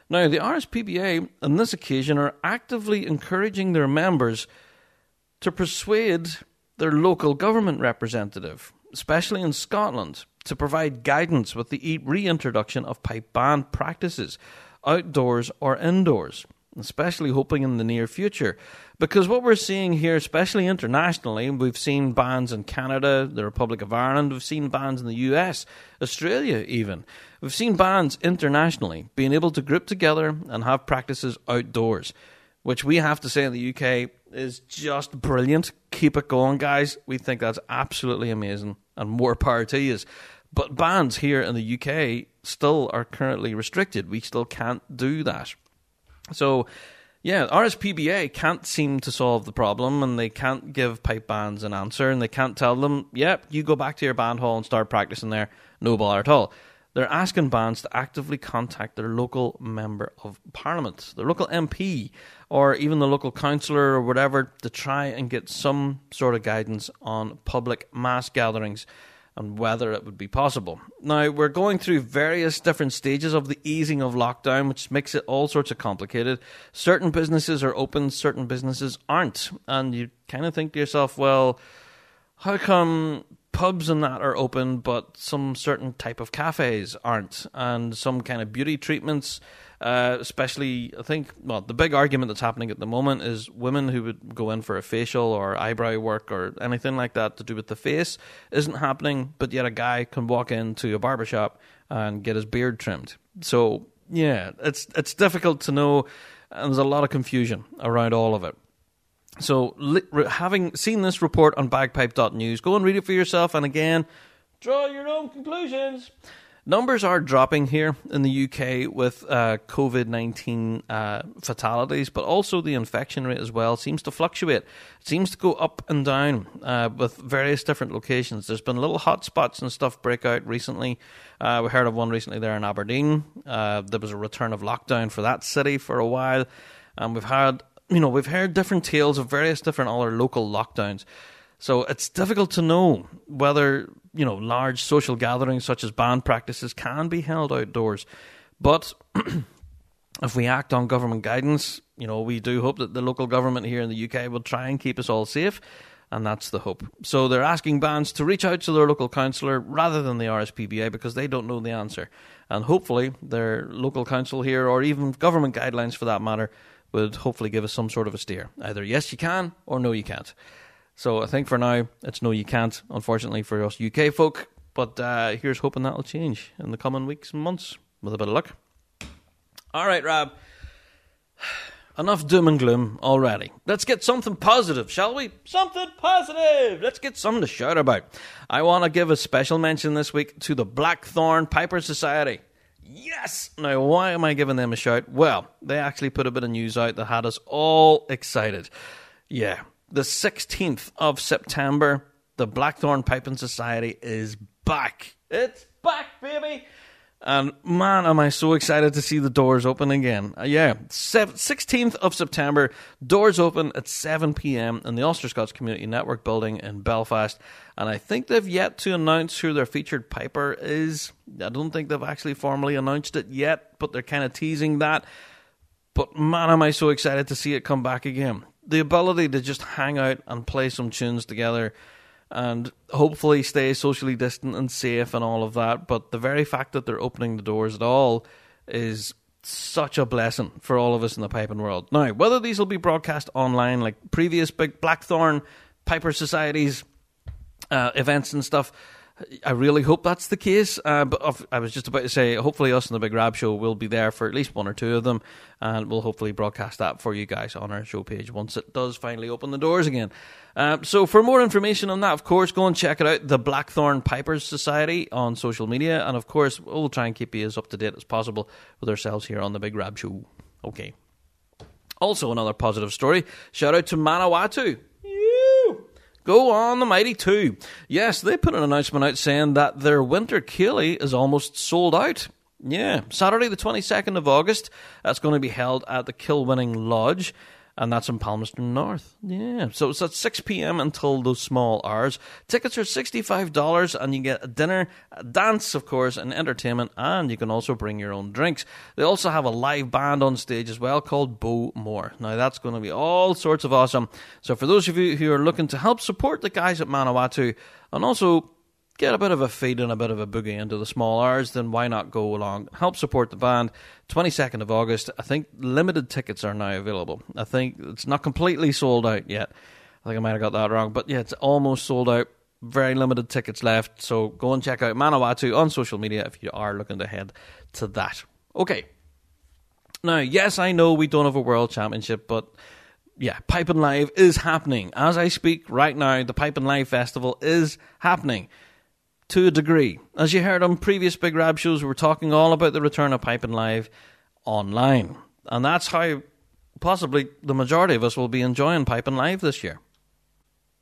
Now, the RSPBA on this occasion are actively encouraging their members to persuade their local government representative, especially in Scotland, to provide guidance with the reintroduction of pipe band practices, outdoors or indoors, especially hoping in the near future. Because what we're seeing here, especially internationally, we've seen bands in Canada, the Republic of Ireland, we've seen bands in the US, Australia even. We've seen bands internationally being able to group together and have practices outdoors, which we have to say in the UK is just brilliant. Keep it going, guys. We think that's absolutely amazing, and more power to you. But bands here in the UK still are currently restricted. We still can't do that. So, yeah, RSPBA can't seem to solve the problem, and they can't give pipe bands an answer, and they can't tell them, yep, you go back to your band hall and start practicing there. No bother at all. They're asking bands to actively contact their local member of parliament, their local MP, or even the local councillor or whatever to try and get some sort of guidance on public mass gatherings and whether it would be possible. Now, we're going through various different stages of the easing of lockdown, which makes it all sorts of complicated. Certain businesses are open, certain businesses aren't. And you kind of think to yourself, well, how come pubs and that are open, but some certain type of cafes aren't, and some kind of beauty treatments. Uh, especially, I think, well, the big argument that's happening at the moment is women who would go in for a facial or eyebrow work or anything like that to do with the face isn't happening, but yet a guy can walk into a barbershop and get his beard trimmed. So, yeah, it's it's difficult to know, and there's a lot of confusion around all of it. So, having seen this report on bagpipe.news, go and read it for yourself, and again, draw your own conclusions. Numbers are dropping here in the UK with uh, COVID 19 uh, fatalities, but also the infection rate as well seems to fluctuate. It seems to go up and down uh, with various different locations. There's been little hotspots and stuff break out recently. Uh, we heard of one recently there in Aberdeen. Uh, there was a return of lockdown for that city for a while. And we've had you know, we've heard different tales of various different other local lockdowns. So it's difficult to know whether, you know, large social gatherings such as band practices can be held outdoors. But if we act on government guidance, you know, we do hope that the local government here in the UK will try and keep us all safe. And that's the hope. So they're asking bands to reach out to their local councillor rather than the RSPBA because they don't know the answer. And hopefully their local council here, or even government guidelines for that matter, would hopefully give us some sort of a steer. Either yes, you can, or no, you can't. So I think for now, it's no, you can't, unfortunately, for us UK folk. But uh, here's hoping that'll change in the coming weeks and months with a bit of luck. All right, Rob. Enough doom and gloom already. Let's get something positive, shall we? Something positive! Let's get something to shout about. I want to give a special mention this week to the Blackthorn Piper Society. Yes! Now, why am I giving them a shout? Well, they actually put a bit of news out that had us all excited. Yeah, the 16th of September, the Blackthorn Piping Society is back. It's back, baby! And man, am I so excited to see the doors open again. Uh, yeah, 16th of September, doors open at 7 p.m. in the Ulster Scots Community Network building in Belfast. And I think they've yet to announce who their featured piper is. I don't think they've actually formally announced it yet, but they're kind of teasing that. But man, am I so excited to see it come back again. The ability to just hang out and play some tunes together and hopefully stay socially distant and safe and all of that. But the very fact that they're opening the doors at all is such a blessing for all of us in the piping world. Now, whether these will be broadcast online like previous big Blackthorn Piper Societies uh, events and stuff, I really hope that's the case. Uh, but I was just about to say, hopefully, us and the Big Rab Show will be there for at least one or two of them, and we'll hopefully broadcast that for you guys on our show page once it does finally open the doors again. Uh, so, for more information on that, of course, go and check it out, the Blackthorn Pipers Society on social media, and of course, we'll try and keep you as up to date as possible with ourselves here on the Big Rab Show. Okay. Also, another positive story. Shout out to Manawatu. Go on the Mighty 2. Yes, they put an announcement out saying that their winter ceilidh is almost sold out. Yeah, Saturday the 22nd of August. That's going to be held at the Kilwinning Lodge and that's in Palmerston North. Yeah, so it's at 6 p.m. until those small hours. Tickets are $65, and you get a dinner, a dance, of course, and entertainment, and you can also bring your own drinks. They also have a live band on stage as well called Bo More. Now, that's going to be all sorts of awesome. So, for those of you who are looking to help support the guys at Manawatu, and also get a bit of a feed and a bit of a boogie into the small hours, then why not go along? Help support the band. 22nd of August. I think limited tickets are now available. I think it's not completely sold out yet. I think I might have got that wrong. But yeah, it's almost sold out. Very limited tickets left. So go and check out Manawatu on social media if you are looking to head to that. Okay. Now, yes, I know we don't have a world championship, but yeah, Piping Live is happening. As I speak right now, the Piping Live Festival is happening to a degree. As you heard on previous Big Rab shows, we were talking all about the return of Piping Live online. And that's how possibly the majority of us will be enjoying Piping Live this year.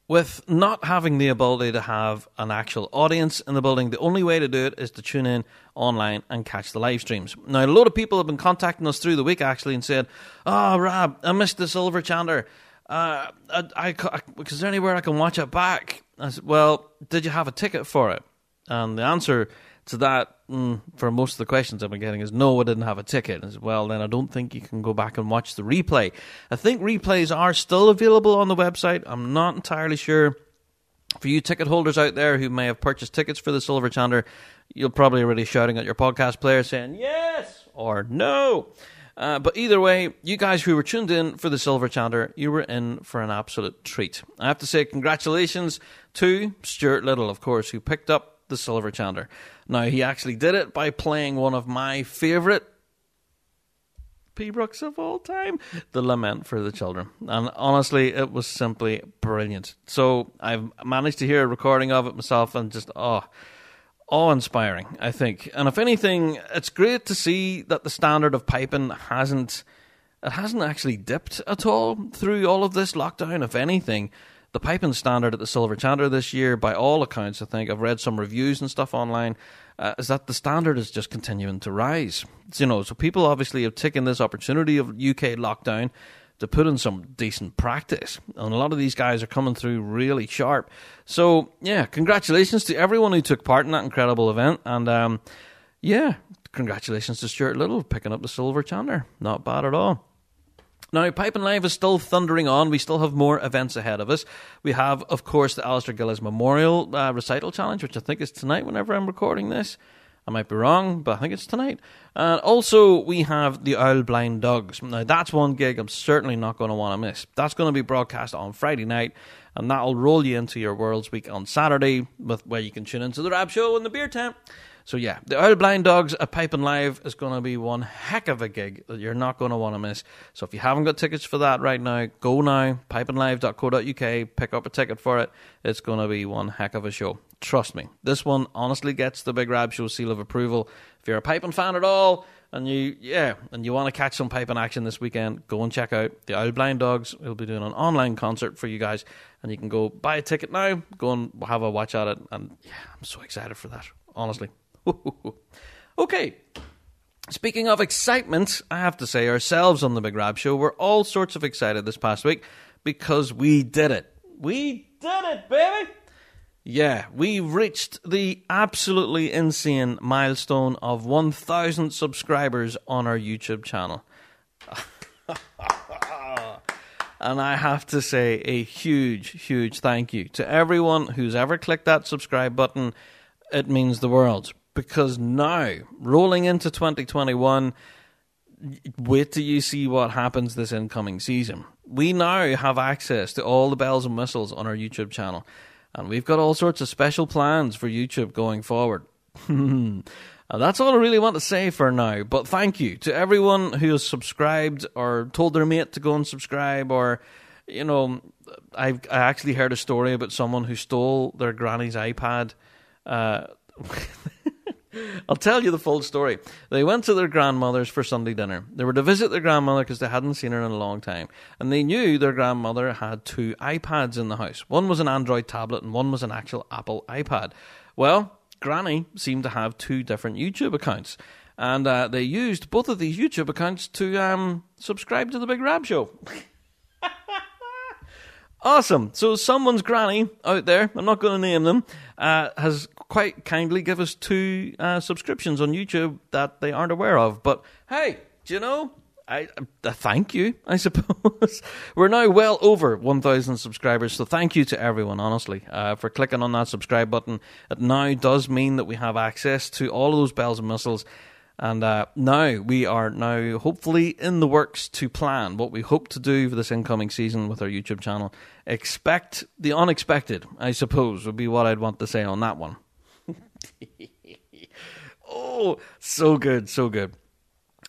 With not having the ability to have an actual audience in the building, the only way to do it is to tune in online and catch the live streams. Now, a lot of people have been contacting us through the week actually and said, Oh, Rab, I missed the Silver Chanter. Uh, I, I, is there anywhere I can watch it back? I said, Well, did you have a ticket for it? And the answer to that, mm, for most of the questions I've been getting, is no, I didn't have a ticket. As well, then I don't think you can go back and watch the replay. I think replays are still available on the website. I'm not entirely sure. For you ticket holders out there who may have purchased tickets for the Silver Chanter, you'll probably already shouting at your podcast player saying yes or no. Uh, but either way, you guys who were tuned in for the Silver Chanter, you were in for an absolute treat. I have to say congratulations to Stuart Liddell, of course, who picked up the Silver Chanter. Now, he actually did it by playing one of my favourite pibrochs of all time, The Lament for the Children. And honestly, it was simply brilliant. So I've managed to hear a recording of it myself and just, oh, awe inspiring, I think. And if anything, it's great to see that the standard of piping hasn't. It hasn't actually dipped at all through all of this lockdown. If anything, the piping standard at the Silver Chanter this year, by all accounts, I think I've read some reviews and stuff online, uh, is that the standard is just continuing to rise. you know, so people obviously have taken this opportunity of UK lockdown to put in some decent practice, and a lot of these guys are coming through really sharp. So yeah, congratulations to everyone who took part in that incredible event, and um, yeah, congratulations to Stuart Liddell picking up the Silver Chandler. Not bad at all. Now, Piping Live is still thundering on. We still have more events ahead of us. We have, of course, the Alasdair Gillies Memorial uh, Recital Challenge, which I think is tonight whenever I'm recording this. I might be wrong, but I think it's tonight. And also, we have the Old Blind Dogs. Now, that's one gig I'm certainly not going to want to miss. That's going to be broadcast on Friday night, and that'll roll you into your World's Week on Saturday, with where you can tune into the Rab Show and the Beer Tent. So yeah, the Old Blind Dogs at Piping Live is going to be one heck of a gig that you're not going to want to miss. So if you haven't got tickets for that right now, go now, pipinglive.co.uk, pick up a ticket for it. It's going to be one heck of a show. Trust me, this one honestly gets the Big Rab Show seal of approval. If you're a piping fan at all, and you yeah, and you want to catch some piping action this weekend, go and check out the Old Blind Dogs. We'll be doing an online concert for you guys, and you can go buy a ticket now, go and have a watch at it, and yeah, I'm so excited for that. Honestly. okay. Speaking of excitement, I have to say, ourselves on the Big Rab Show were all sorts of excited this past week because we did it. We did it, baby! Yeah, we reached the absolutely insane milestone of 1,000 subscribers on our YouTube channel. and I have to say a huge, huge thank you to everyone who's ever clicked that subscribe button. It means the world because now, rolling into 2021, wait till you see what happens this incoming season. We now have access to all the bells and whistles on our YouTube channel, and we've got all sorts of special plans for YouTube going forward. that's all I really want to say for now. But thank you to everyone who has subscribed or told their mate to go and subscribe, or you know, I've I actually heard a story about someone who stole their granny's iPad. Uh, I'll tell you the full story. They went to their grandmother's for Sunday dinner. They were to visit their grandmother because they hadn't seen her in a long time. And they knew their grandmother had two iPads in the house. One was an Android tablet and one was an actual Apple iPad. Well, Granny seemed to have two different YouTube accounts. And uh, they used both of these YouTube accounts to um, subscribe to the Big Rab Show. Awesome. So someone's granny out there, I'm not going to name them, uh, has quite kindly give us two uh, subscriptions on YouTube that they aren't aware of. But hey, do you know? I uh, thank you. I suppose we're now well over 1,000 subscribers, so thank you to everyone, honestly, uh, for clicking on that subscribe button. It now does mean that we have access to all of those bells and whistles and uh, now we are now hopefully in the works to plan what we hope to do for this incoming season with our YouTube channel. Expect the unexpected, I suppose, would be what I'd want to say on that one. oh, so good, so good.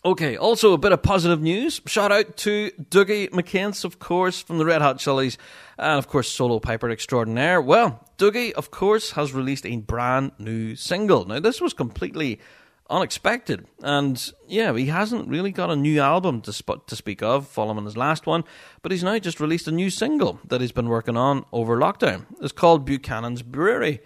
Okay, also a bit of positive news. Shout out to Dougie McCance, of course, from the Red Hot Chilies, and of course, solo piper extraordinaire. Well, Dougie, of course, has released a brand new single. Now, this was completely unexpected. And yeah, he hasn't really got a new album to, sp- to speak of following his last one, but he's now just released a new single that he's been working on over lockdown. It's called Buchanan's Brewery.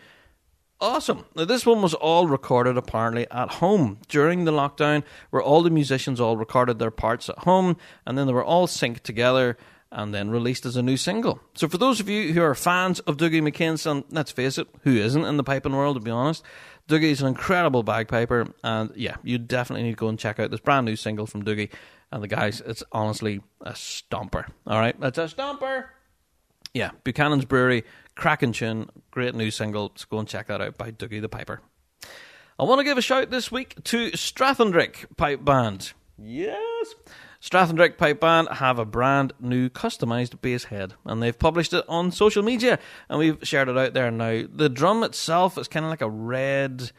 Awesome. Now, this one was all recorded apparently at home during the lockdown, where all the musicians all recorded their parts at home and then they were all synced together and then released as a new single. So, for those of you who are fans of Dougie McCance, let's face it, who isn't in the piping world, to be honest, Dougie's an incredible bagpiper, and yeah, you definitely need to go and check out this brand new single from Dougie. And the guys, it's honestly a stomper. All right, it's a stomper. Yeah, Buchanan's Brewery, cracking tune, great new single. So go and check that out by Dougie the Piper. I want to give a shout this week to Strathendrick Pipe Band. Yes. Strathendrick Pipe Band have a brand new customized bass head, and they've published it on social media, and we've shared it out there now. The drum itself is kind of like a red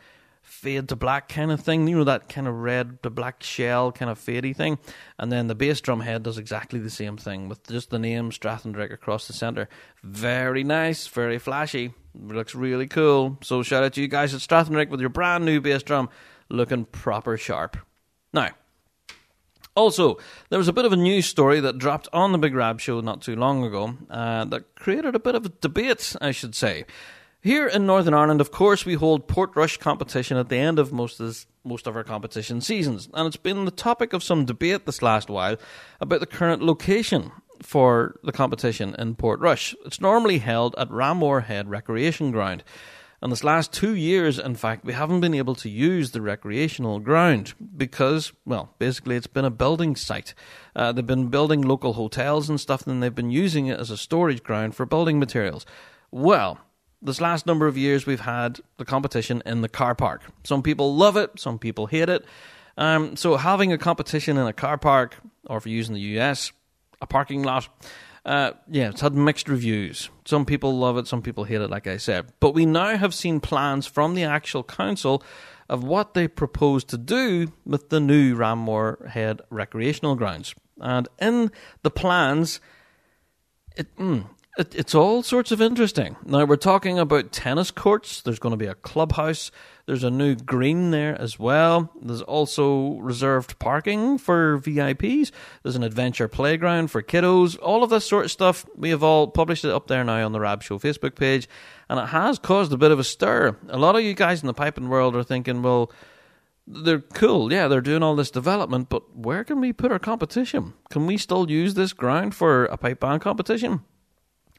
fade to black kind of thing, you know, that kind of red to black shell kind of fadey thing. And then the bass drum head does exactly the same thing with just the name Strathendrick across the centre. Very nice, very flashy, looks really cool. So shout out to you guys at Strathendrick with your brand new bass drum looking proper sharp. Now, also, there was a bit of a news story that dropped on the Big Rab show not too long ago uh, that created a bit of a debate, I should say. Here in Northern Ireland, of course, we hold Portrush competition at the end of most of, this, most of our competition seasons, and it's been the topic of some debate this last while about the current location for the competition in Portrush. It's normally held at Ramore Head Recreation Ground. And this last two years, in fact, we haven't been able to use the recreational ground because, well, basically it's been a building site. Uh, they've been building local hotels and stuff, and they've been using it as a storage ground for building materials. Well, this last number of years, we've had the competition in the car park. Some people love it, some people hate it. Um, so having a competition in a car park, or if you're using the US, a parking lot, uh, yeah, it's had mixed reviews. Some people love it, some people hate it, like I said. But we now have seen plans from the actual council of what they propose to do with the new Ramore Head recreational grounds. And in the plans, it, mm, it, it's all sorts of interesting. Now, we're talking about tennis courts, there's going to be a clubhouse, there's a new green there as well. There's also reserved parking for VIPs. There's an adventure playground for kiddos. All of this sort of stuff. We have all published it up there now on the Rab Show Facebook page, and it has caused a bit of a stir. A lot of you guys in the piping world are thinking, well, they're cool, yeah, they're doing all this development, but where can we put our competition? Can we still use this ground for a pipe band competition?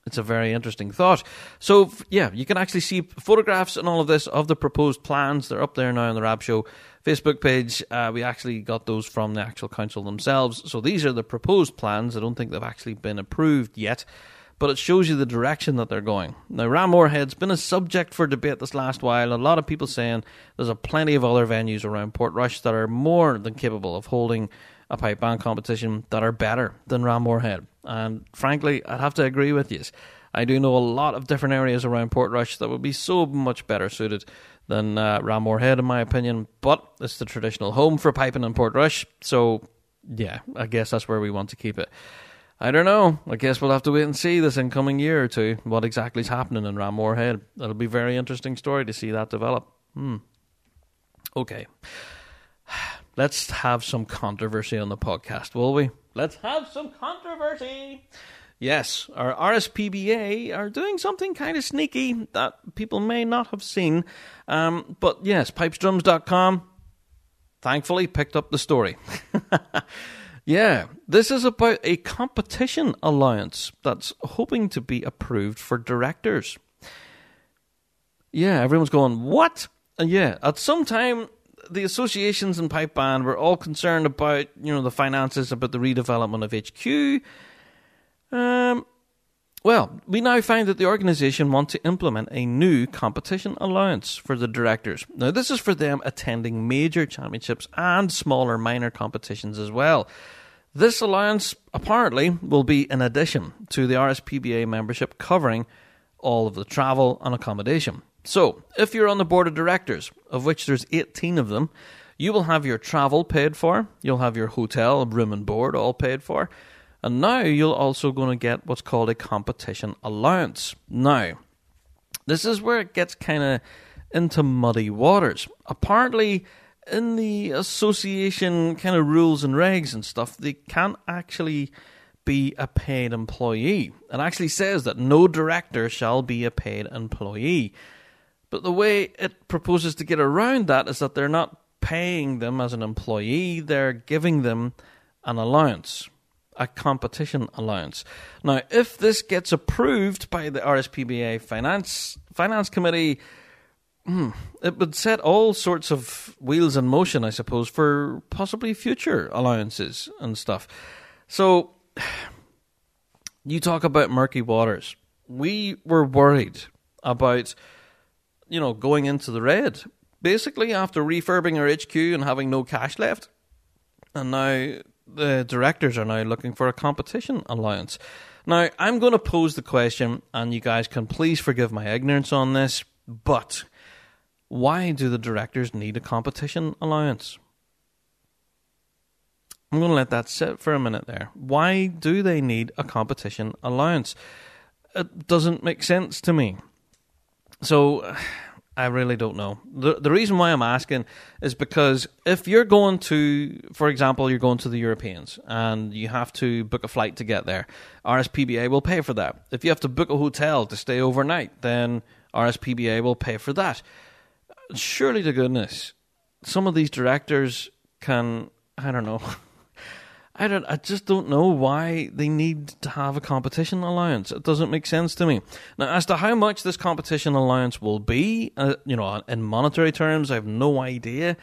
It's a very interesting thought. So, yeah, you can actually see photographs and all of this of the proposed plans. They're up there now on the Rab Show Facebook page. Uh, we actually got those from the actual council themselves. So, these are the proposed plans. I don't think they've actually been approved yet, but it shows you the direction that they're going. Now, Ramore Head's been a subject for debate this last while. A lot of people saying there's a plenty of other venues around Portrush that are more than capable of holding a pipe band competition that are better than Ramore Head. And frankly, I'd have to agree with you. I do know a lot of different areas around Portrush that would be so much better suited than uh, Ramore Head, in my opinion. But it's the traditional home for piping in Portrush, so yeah, I guess that's where we want to keep it. I don't know. I guess we'll have to wait and see this incoming year or two what exactly is happening in Ramore Head. It'll be a very interesting story to see that develop. Hmm. Okay. Let's have some controversy on the podcast, will we? Let's have some controversy. Yes, our RSPBA are doing something kind of sneaky that people may not have seen. Um, but yes, pipesdrums.com thankfully picked up the story. yeah, this is about a competition allowance that's hoping to be approved for directors. Yeah, everyone's going, what? And yeah, at some time, the associations and pipe band were all concerned about, you know, the finances, about the redevelopment of HQ. Um, well, we now find that the organisation want to implement a new competition allowance for the directors. Now, this is for them attending major championships and smaller minor competitions as well. This allowance apparently will be in addition to the RSPBA membership covering all of the travel and accommodation. So, if you're on the board of directors, of which there's 18 of them, you will have your travel paid for, you'll have your hotel, room and board all paid for, and now you're also going to get what's called a competition allowance. Now, this is where it gets kind of into muddy waters. Apparently, in the association kind of rules and regs and stuff, they can't actually be a paid employee. It actually says that no director shall be a paid employee. But the way it proposes to get around that is that they're not paying them as an employee, they're giving them an allowance, a competition allowance. Now, if this gets approved by the RSPBA Finance Finance Committee, hmm, it would set all sorts of wheels in motion, I suppose, for possibly future allowances and stuff. So, you talk about murky waters. We were worried about you know, going into the red. Basically, after refurbing our HQ and having no cash left, and now the directors are now looking for a competition allowance. Now, I'm going to pose the question, and you guys can please forgive my ignorance on this, but why do the directors need a competition allowance? I'm going to let that sit for a minute there. Why do they need a competition allowance? It doesn't make sense to me. So I really don't know. The the reason why I'm asking is because if you're going to for example, you're going to the Europeans and you have to book a flight to get there, RSPBA will pay for that. If you have to book a hotel to stay overnight, then RSPBA will pay for that. Surely to goodness, some of these directors can I don't know I don't. I just don't know why they need to have a competition allowance. It doesn't make sense to me. Now, as to how much this competition allowance will be, uh, you know, in monetary terms, I have no idea.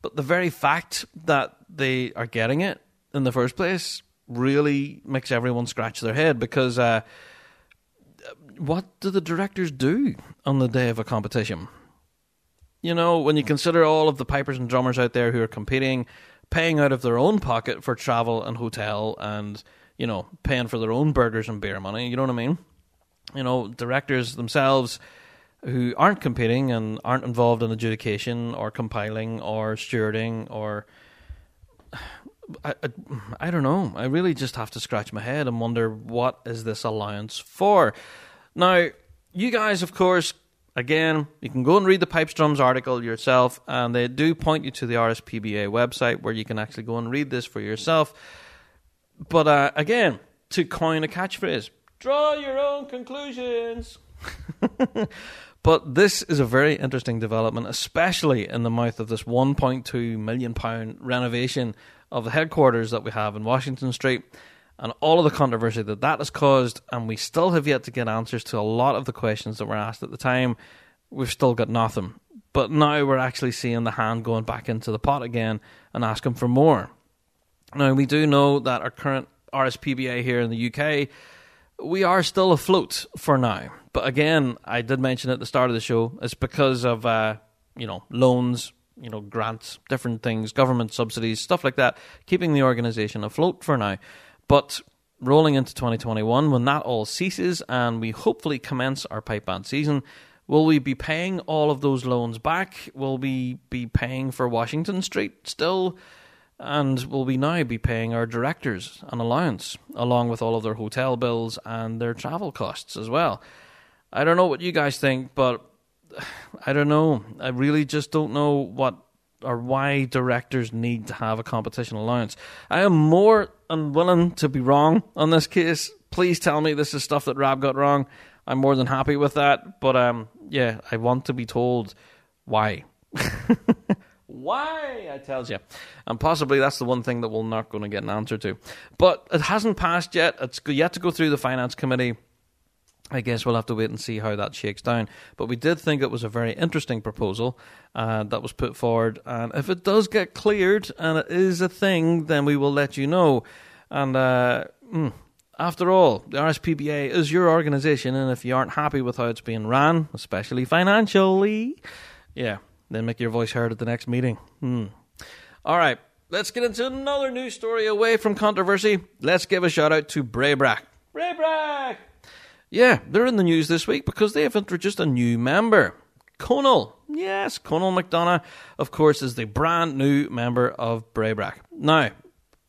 But the very fact that they are getting it in the first place really makes everyone scratch their head because uh, what do the directors do on the day of a competition? You know, when you consider all of the pipers and drummers out there who are competing paying out of their own pocket for travel and hotel and, you know, paying for their own burgers and beer money. You know what I mean? You know, directors themselves who aren't competing and aren't involved in adjudication or compiling or stewarding or. I, I, I don't know. I really just have to scratch my head and wonder what is this alliance for. Now, you guys, of course, Again, you can go and read the Pipes Drums article yourself, and they do point you to the RSPBA website where you can actually go and read this for yourself. But uh, again, to coin a catchphrase, draw your own conclusions. but this is a very interesting development, especially in the mouth of this 1.2 million pound renovation of the headquarters that we have in Washington Street and all of the controversy that that has caused, and we still have yet to get answers to a lot of the questions that were asked at the time. We've still got nothing. But now we're actually seeing the hand going back into the pot again and asking for more. Now, we do know that our current RSPBA here in the UK, we are still afloat for now. But again, I did mention at the start of the show, it's because of, uh, you know, loans, you know, grants, different things, government subsidies, stuff like that, keeping the organisation afloat for now. But rolling into 2021, when that all ceases and we hopefully commence our pipe band season, will we be paying all of those loans back? Will we be paying for Washington Street still? And will we now be paying our directors an allowance, along with all of their hotel bills and their travel costs as well? I don't know what you guys think, but I don't know. I really just don't know what or why directors need to have a competition allowance. I am more unwilling to be wrong on this case. Please tell me this is stuff that Rab got wrong. I'm more than happy with that. But um, yeah, I want to be told why. why I tells you, and possibly that's the one thing that we're not going to get an answer to. But it hasn't passed yet. It's yet to go through the finance committee. I guess we'll have to wait and see how that shakes down. But we did think it was a very interesting proposal uh, that was put forward. And if it does get cleared and it is a thing, then we will let you know. And uh, mm, after all, the RSPBA is your organisation, and if you aren't happy with how it's being ran, especially financially, yeah, then make your voice heard at the next meeting. Hmm. All right, let's get into another news story away from controversy. Let's give a shout out to Braybrack. Braybrack! Yeah, they're in the news this week because they have introduced a new member. Conal. Yes, Conal McDonagh, of course, is the brand new member of Breabach. Now,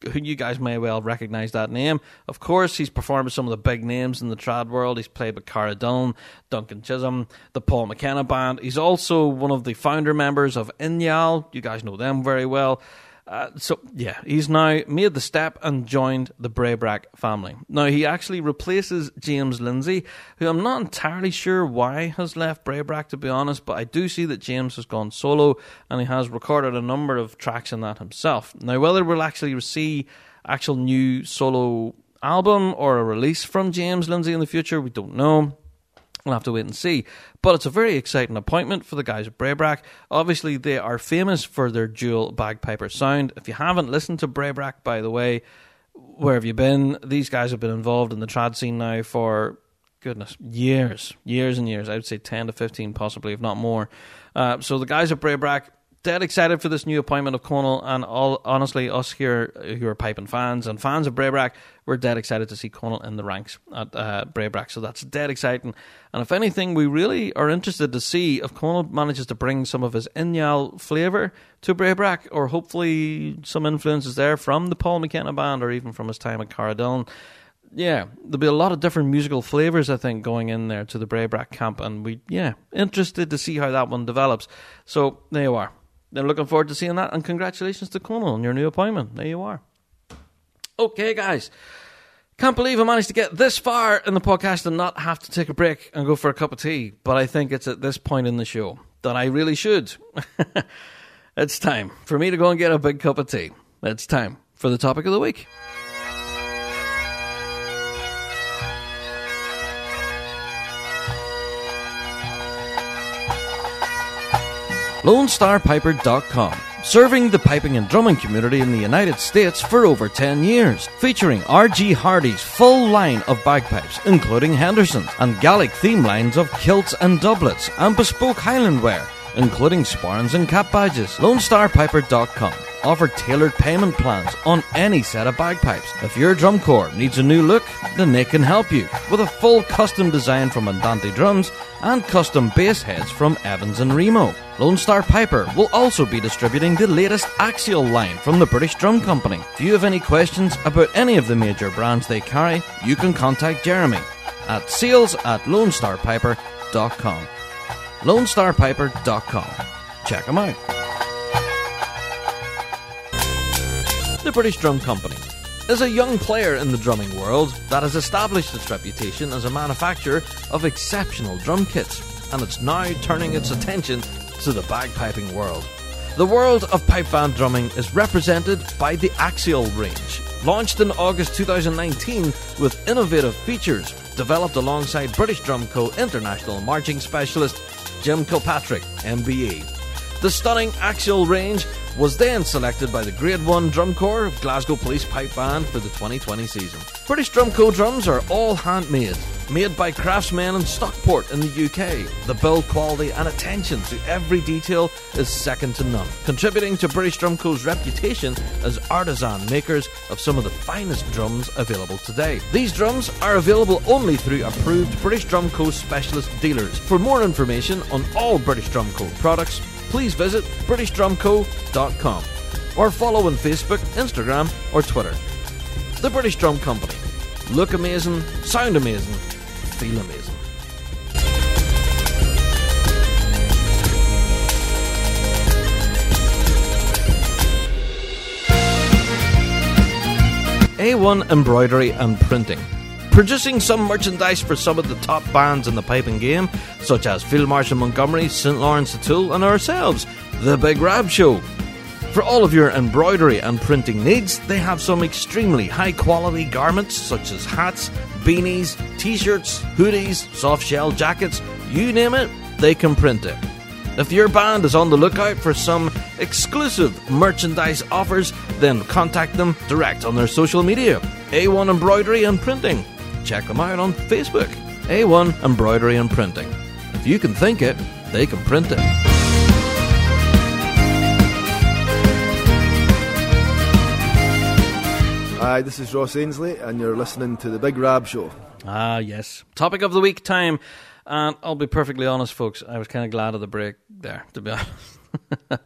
who you guys may well recognise that name. Of course, he's performed with some of the big names in the trad world. He's played with Cara Dillon, Duncan Chisholm, the Paul McKenna Band. He's also one of the founder members of Inyal. You guys know them very well. Uh, so yeah, he's now made the step and joined the Breabach family. Now he actually replaces James Lindsay, who I'm not entirely sure why has left Breabach to be honest, but I do see that James has gone solo and he has recorded a number of tracks in that himself. Now whether we'll actually see actual new solo album or a release from James Lindsay in the future, we don't know. We'll have to wait and see. But it's a very exciting appointment for the guys at Breabach. Obviously, they are famous for their dual bagpiper sound. If you haven't listened to Breabach, by the way, where have you been? These guys have been involved in the trad scene now for goodness years, years and years. I would say ten to fifteen, possibly, if not more. Uh, so the guys at Breabach dead excited for this new appointment of Conal, and all honestly, us here who are piping fans and fans of Breabach, we're dead excited to see Conal in the ranks at uh, Breabach. So that's dead exciting. And if anything, we really are interested to see if Conal manages to bring some of his Inyal flavour to Breabach, or hopefully some influences there from the Paul McKenna band, or even from his time at Cara Dillon yeah, there'll be a lot of different musical flavors, I think, going in there to the Breabach camp, and we, yeah, interested to see how that one develops. So there you are. They're looking forward to seeing that, and congratulations to Conal on your new appointment. There you are. Okay, guys. Can't believe I managed to get this far in the podcast and not have to take a break and go for a cup of tea. But I think it's at this point in the show that I really should. it's time for me to go and get a big cup of tea. It's time for the topic of the week. LoneStarPiper.com, serving the piping and drumming community in the United States for over 10 years, featuring R.G. Hardy's full line of bagpipes, including Henderson's, and Gaelic theme lines of kilts and doublets, and bespoke Highland wear, including sporrans and cap badges. LoneStarPiper.com offer tailored payment plans on any set of bagpipes. If your drum corps needs a new look, then they can help you with a full custom design from Andante Drums and custom bass heads from Evans and Remo. Lone Star Piper will also be distributing the latest Axial line from the British Drum Company. If you have any questions about any of the major brands they carry, you can contact Jeremy at sales at lonestarpiper.com. lonestarpiper.com. Check them out. The British Drum Company is a young player in the drumming world that has established its reputation as a manufacturer of exceptional drum kits, and it's now turning its attention to the bagpiping world. The world of pipe band drumming is represented by the Axial range, launched in August 2019 with innovative features developed alongside British Drum Co. international marching specialist Jim Kilpatrick, MBE. The stunning Axial range was then selected by the Grade 1 Drum Corps of Glasgow Police Pipe Band for the 2020 season. British Drum Co drums are all handmade, made by craftsmen in Stockport in the UK. The build quality and attention to every detail is second to none, contributing to British Drum Co.'s reputation as artisan makers of some of the finest drums available today. These drums are available only through approved British Drum Co. specialist dealers. For more information on all British Drum Co. products, please visit BritishDrumCo.com or follow on Facebook, Instagram, or Twitter. The British Drum Company. Look amazing, sound amazing, feel amazing. A1 Embroidery and Printing Producing some merchandise for some of the top bands in the piping game, such as Field Marshal Montgomery, St. Lawrence O'Toole, and ourselves, The Big Rab Show. For all of your embroidery and printing needs, they have some extremely high quality garments such as hats, beanies, t shirts, hoodies, soft shell jackets, you name it, they can print it. If your band is on the lookout for some exclusive merchandise offers, then contact them direct on their social media A1 Embroidery and Printing. Check them out on Facebook A1 Embroidery and Printing. If you can think it, they can print it. Hi, this is Ross Ainslie, and you're listening to The Big Rab Show. Ah, yes. Topic of the week time. And I'll be perfectly honest, folks, I was kind of glad of the break there, to be honest.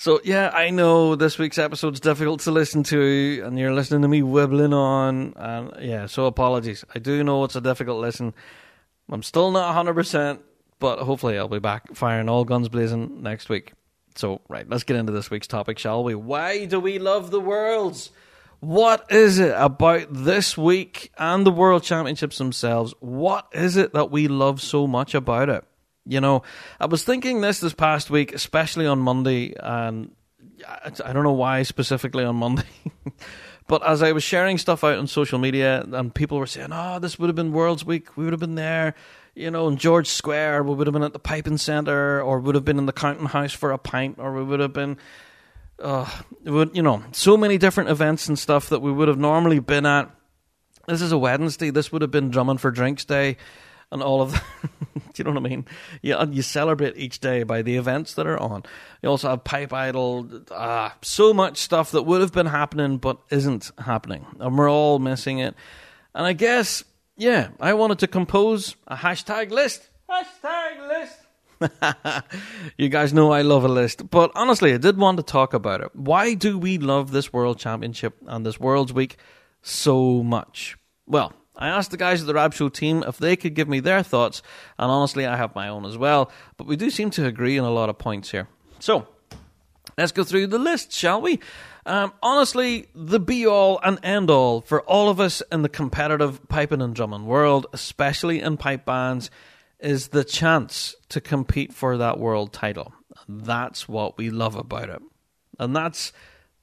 So, yeah, I know this week's episode's difficult to listen to, and you're listening to me wibbling on. And yeah, so apologies. I do know it's a difficult listen. I'm still not 100%, but hopefully I'll be back firing all guns blazing next week. So, right, let's get into this week's topic, shall we? Why do we love the worlds? What is it about this week and the World Championships themselves? What is it that we love so much about it? You know, I was thinking this this past week, especially on Monday, and I don't know why specifically on Monday. but as I was sharing stuff out on social media, and people were saying, "Oh, this would have been World's Week. We would have been there." You know, in George Square, we would have been at the Piping Centre, or would have been in the Counting House for a pint, or we would have been uh, would you know so many different events and stuff that we would have normally been at. This is a Wednesday. This would have been drumming for drinks day, and all of that. Do you know what I mean? Yeah, you celebrate each day by the events that are on. You also have Pipe Idol. Ah, so much stuff that would have been happening but isn't happening, and we're all missing it. And I guess, yeah, I wanted to compose a hashtag list. Hashtag list you guys know I love a list, but honestly, I did want to talk about it. Why do we love this World Championship and this World's Week so much? Well, I asked the guys at the Rab Show team if they could give me their thoughts, and honestly, I have my own as well, but we do seem to agree on a lot of points here. So, let's go through the list, shall we? Um, honestly, the be all and end all for all of us in the competitive piping and drumming world, especially in pipe bands, is the chance to compete for that world title. That's what we love about it. And that's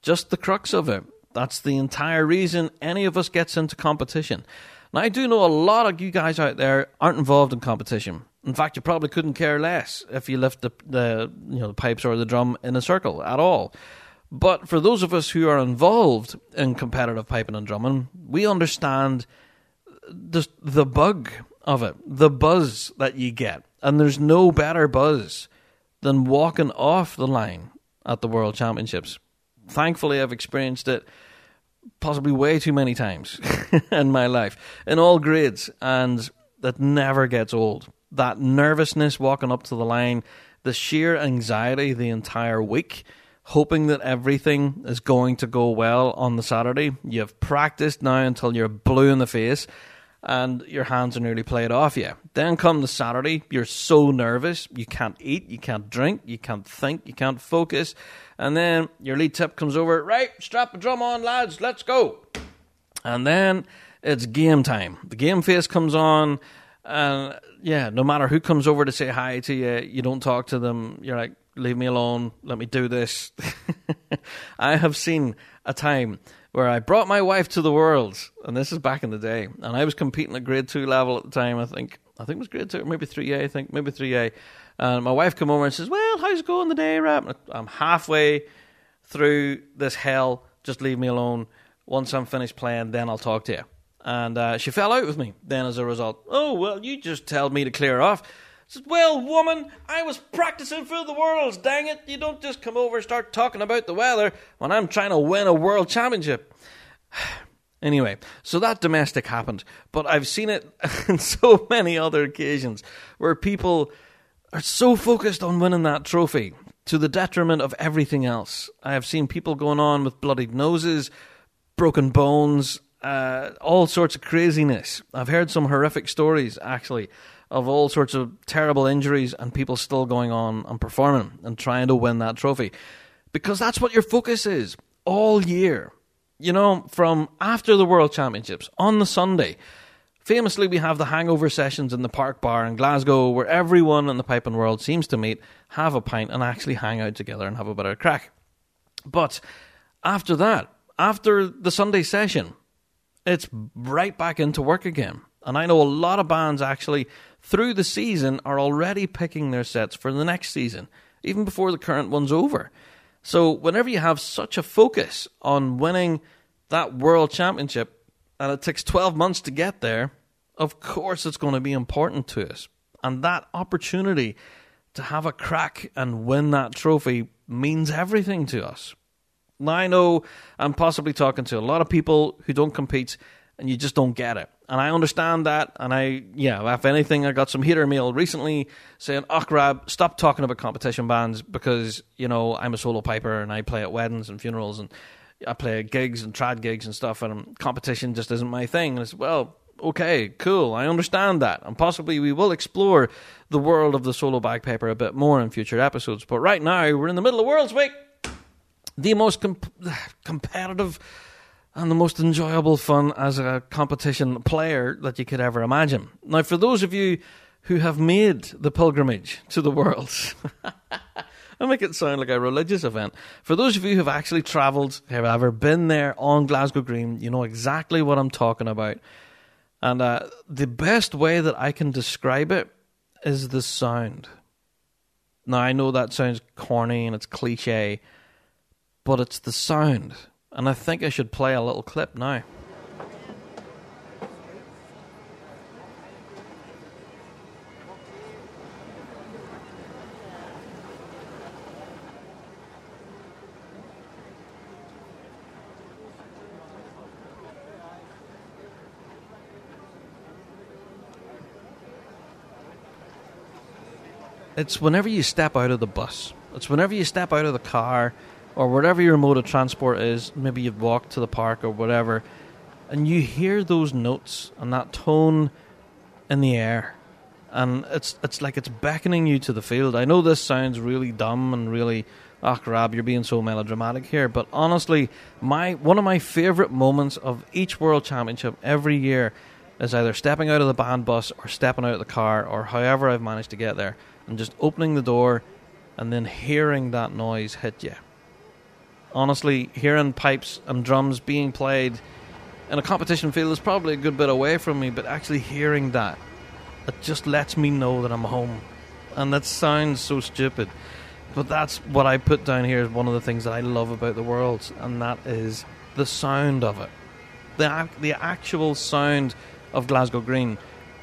just the crux of it. That's the entire reason any of us gets into competition. Now, I do know a lot of you guys out there aren't involved in competition. In fact, you probably couldn't care less if you lift the, the you know the pipes or the drum in a circle at all. But for those of us who are involved in competitive piping and drumming, we understand the, the bug of it, the buzz that you get. And there's no better buzz than walking off the line at the World Championships. Thankfully, I've experienced it possibly way too many times in my life, in all grades, and that never gets old. That nervousness walking up to the line, the sheer anxiety the entire week, hoping that everything is going to go well on the Saturday. You've practiced now until you're blue in the face and your hands are nearly played off you. Then come the Saturday, you're so nervous, you can't eat, you can't drink, you can't think, you can't focus. And then your lead tip comes over, right, strap the drum on, lads, let's go. And then it's game time. The game face comes on, and yeah, no matter who comes over to say hi to you, you don't talk to them. You're like, leave me alone, let me do this. I have seen a time where I brought my wife to the world, and this is back in the day, and I was competing at grade two level at the time. I think I think it was grade two, maybe three A. I think maybe three A. And my wife come over and says, "Well, how's it going the day, Rab?" I'm halfway through this hell. Just leave me alone. Once I'm finished playing, then I'll talk to you. And uh, she fell out with me. Then, as a result, oh well, you just tell me to clear off. Says, well, woman, I was practicing for the Worlds, dang it. You don't just come over and start talking about the weather when I'm trying to win a world championship. anyway, so that domestic happened, but I've seen it in so many other occasions where people are so focused on winning that trophy to the detriment of everything else. I have seen people going on with bloodied noses, broken bones, uh, all sorts of craziness. I've heard some horrific stories, actually, of all sorts of terrible injuries and people still going on and performing and trying to win that trophy. Because that's what your focus is all year. You know, from after the World Championships on the Sunday, famously we have the hangover sessions in the Park Bar in Glasgow where everyone in the piping world seems to meet, have a pint, and actually hang out together and have a bit of a crack. But after that, after the Sunday session, it's right back into work again. And I know a lot of bands actually through the season are already picking their sets for the next season, even before the current one's over. So whenever you have such a focus on winning that world championship and it takes 12 months to get there, of course it's going to be important to us. And that opportunity to have a crack and win that trophy means everything to us. Now, I know I'm possibly talking to a lot of people who don't compete and you just don't get it. And I understand that. And I, yeah, if anything, I got some hater mail recently saying, oh, stop talking about competition bands because, you know, I'm a solo piper and I play at weddings and funerals and I play at gigs and trad gigs and stuff and competition just isn't my thing. And it's, well, okay, cool, I understand that. And possibly we will explore the world of the solo bagpiper a bit more in future episodes. But right now, we're in the middle of World's Week the most comp- competitive and the most enjoyable fun as a competition player that you could ever imagine. Now, for those of you who have made the pilgrimage to the worlds, I make it sound like a religious event. For those of you who have actually travelled, have ever been there on Glasgow Green, you know exactly what I'm talking about. And uh, the best way that I can describe it is the sound. Now, I know that sounds corny and it's cliche but it's the sound. And I think I should play a little clip now. It's whenever you step out of the bus. It's whenever you step out of the car or whatever your mode of transport is, maybe you've walked to the park or whatever, and you hear those notes and that tone in the air, and it's it's like it's beckoning you to the field. I know this sounds really dumb and really, ah, oh, you're being so melodramatic here, but honestly, my one of my favorite moments of each World Championship every year is either stepping out of the band bus or stepping out of the car or however I've managed to get there, and just opening the door and then hearing that noise hit you honestly, hearing pipes and drums being played in a competition field is probably a good bit away from me, but actually hearing that, it just lets me know that I'm home. And that sounds so stupid, but that's what I put down here as one of the things that I love about the world, and that is the sound of it. The, the actual sound of Glasgow Green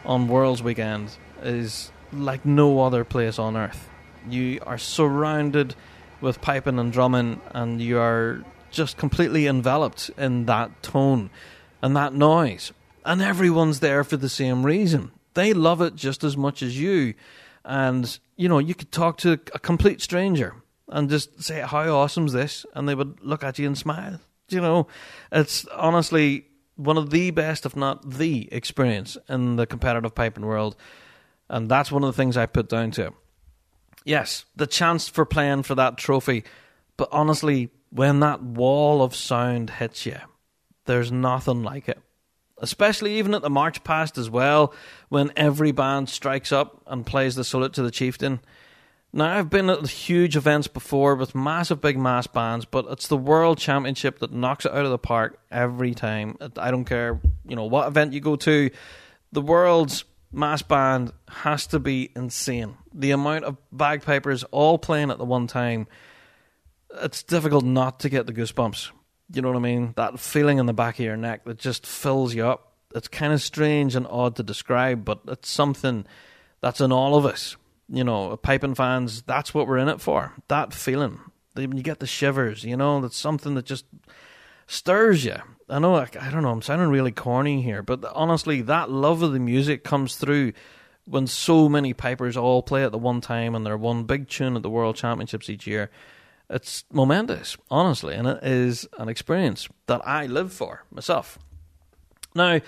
on Worlds Weekend is like no other place on earth. You are surrounded with piping and drumming, and you are just completely enveloped in that tone and that noise. And everyone's there for the same reason. They love it just as much as you. And, you know, you could talk to a complete stranger and just say, How awesome's this? And they would look at you and smile. You know, it's honestly one of the best, if not the experience in the competitive piping world. And that's one of the things I put down to. Yes, the chance for playing for that trophy. But honestly, when that wall of sound hits you, there's nothing like it. Especially even at the March Past as well, when every band strikes up and plays the salute to the chieftain. Now, I've been at huge events before with massive big mass bands, but it's the World Championship that knocks it out of the park every time. I don't care, you know, what event you go to. The World's mass band has to be insane. The amount of bagpipers all playing at the one time, it's difficult not to get the goosebumps. You know what I mean? That feeling in the back of your neck that just fills you up. It's kind of strange and odd to describe, but it's something that's in all of us. You know, piping fans, that's what we're in it for. That feeling. You get the shivers, you know, that's something that just stirs you. I know, I, I don't know, I'm sounding really corny here, but honestly, that love of the music comes through when so many pipers all play at the one time and they're one big tune at the World Championships each year. It's momentous, honestly, and it is an experience that I live for myself. Now,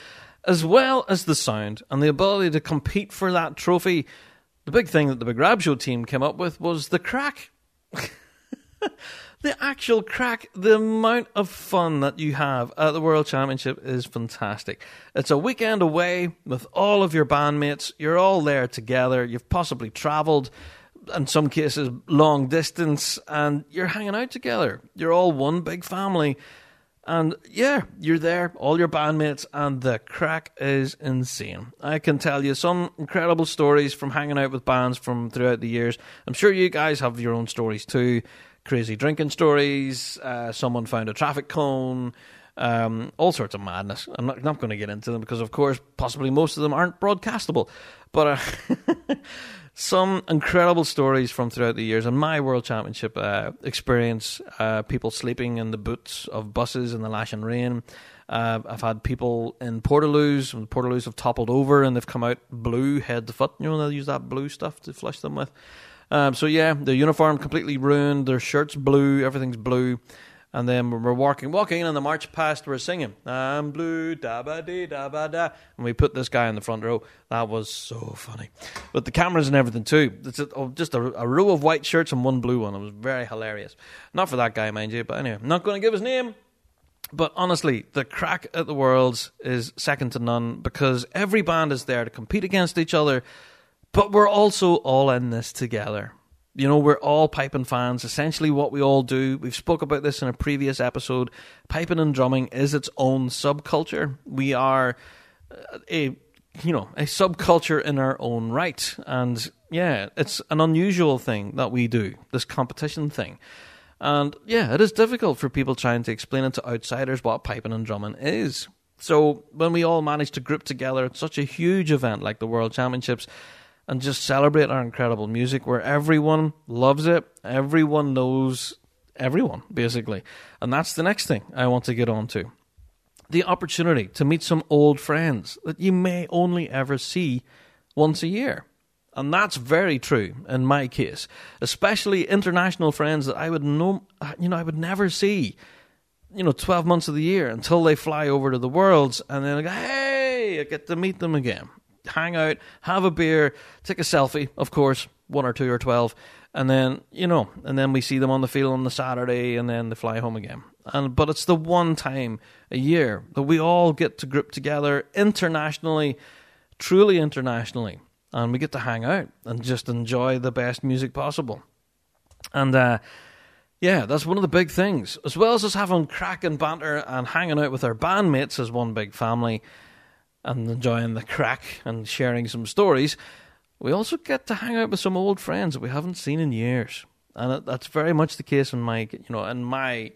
as well as the sound and the ability to compete for that trophy, the big thing that the Big Rab Show team came up with was the crack. the actual crack, the amount of fun that you have at the World Championship is fantastic. It's a weekend away with all of your bandmates. You're all there together. You've possibly travelled, in some cases, long distance, and you're hanging out together. You're all one big family. And yeah, you're there, all your bandmates, and the crack is insane. I can tell you some incredible stories from hanging out with bands from throughout the years. I'm sure you guys have your own stories too crazy drinking stories. Uh, someone found a traffic cone. Um, all sorts of madness. I'm not, not going to get into them because, of course, possibly most of them aren't broadcastable. But uh, some incredible stories from throughout the years. And my World Championship uh, experience uh, people sleeping in the boots of buses in the lash and rain. Uh, I've had people in Portaloos, when Portaloos have toppled over and they've come out blue head to foot. You know, they'll use that blue stuff to flush them with. Um, so yeah, the uniform completely ruined. Their shirts blue, everything's blue. And then we're walking, walking, and the march past, we're singing, I'm blue, da ba dee, da ba da. And we put this guy in the front row. That was so funny. But the cameras and everything, too. It's oh, just a, a, row of white shirts and one blue one. It was very hilarious. Not for that guy, mind you, but anyway, not going to give his name. But honestly, the crack at the Worlds is second to none because every band is there to compete against each other but we're also all in this together. You know, we're all piping fans. Essentially, what we all do. We've spoke about this in a previous episode. Piping and drumming is its own subculture. We are uh, a you know a subculture in our own right, and yeah, it's an unusual thing that we do. This competition thing. And yeah, it is difficult for people trying to explain it to outsiders what piping and drumming is. So when we all manage to group together at such a huge event like the World Championships, and just celebrate our incredible music where everyone loves it, everyone knows everyone, basically. And that's the next thing I want to get on to. The opportunity to meet some old friends that you may only ever see once a year. And that's very true in my case, especially international friends that I would know, you know, I would never see, you know, 12 months of the year until they fly over to the worlds and then I go, hey, I get to meet them again hang out, have a beer, take a selfie, of course, one or two or twelve, and then you know, and then we see them on the field on the Saturday, and then they fly home again. And but it's the one time a year that we all get to group together internationally, truly internationally, and we get to hang out and just enjoy the best music possible. And uh, yeah, that's one of the big things. As well as us having crack and banter and hanging out with our bandmates as one big family and enjoying the crack and sharing some stories, we also get to hang out with some old friends that we haven't seen in years. And that's very much the case in my, you know, in my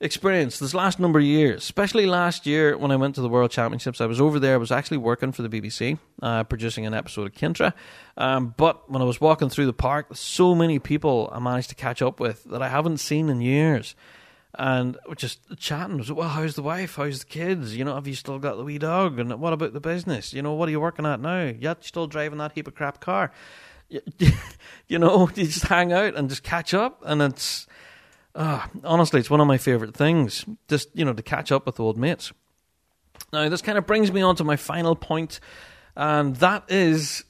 experience this last number of years, especially last year when I went to the World Championships. I was over there. I was actually working for the BBC, uh, producing an episode of Kintra. Um, but when I was walking through the park, so many people I managed to catch up with that I haven't seen in years and we're just chatting. well, how's the wife? How's the kids? You know, have you still got the wee dog? And what about the business? You know, what are you working at now? You're still driving that heap of crap car. You, know, you just hang out and just catch up, and it's uh, honestly, it's one of my favorite things. Just you know, to catch up with old mates. Now, this kind of brings me on to my final point, and that is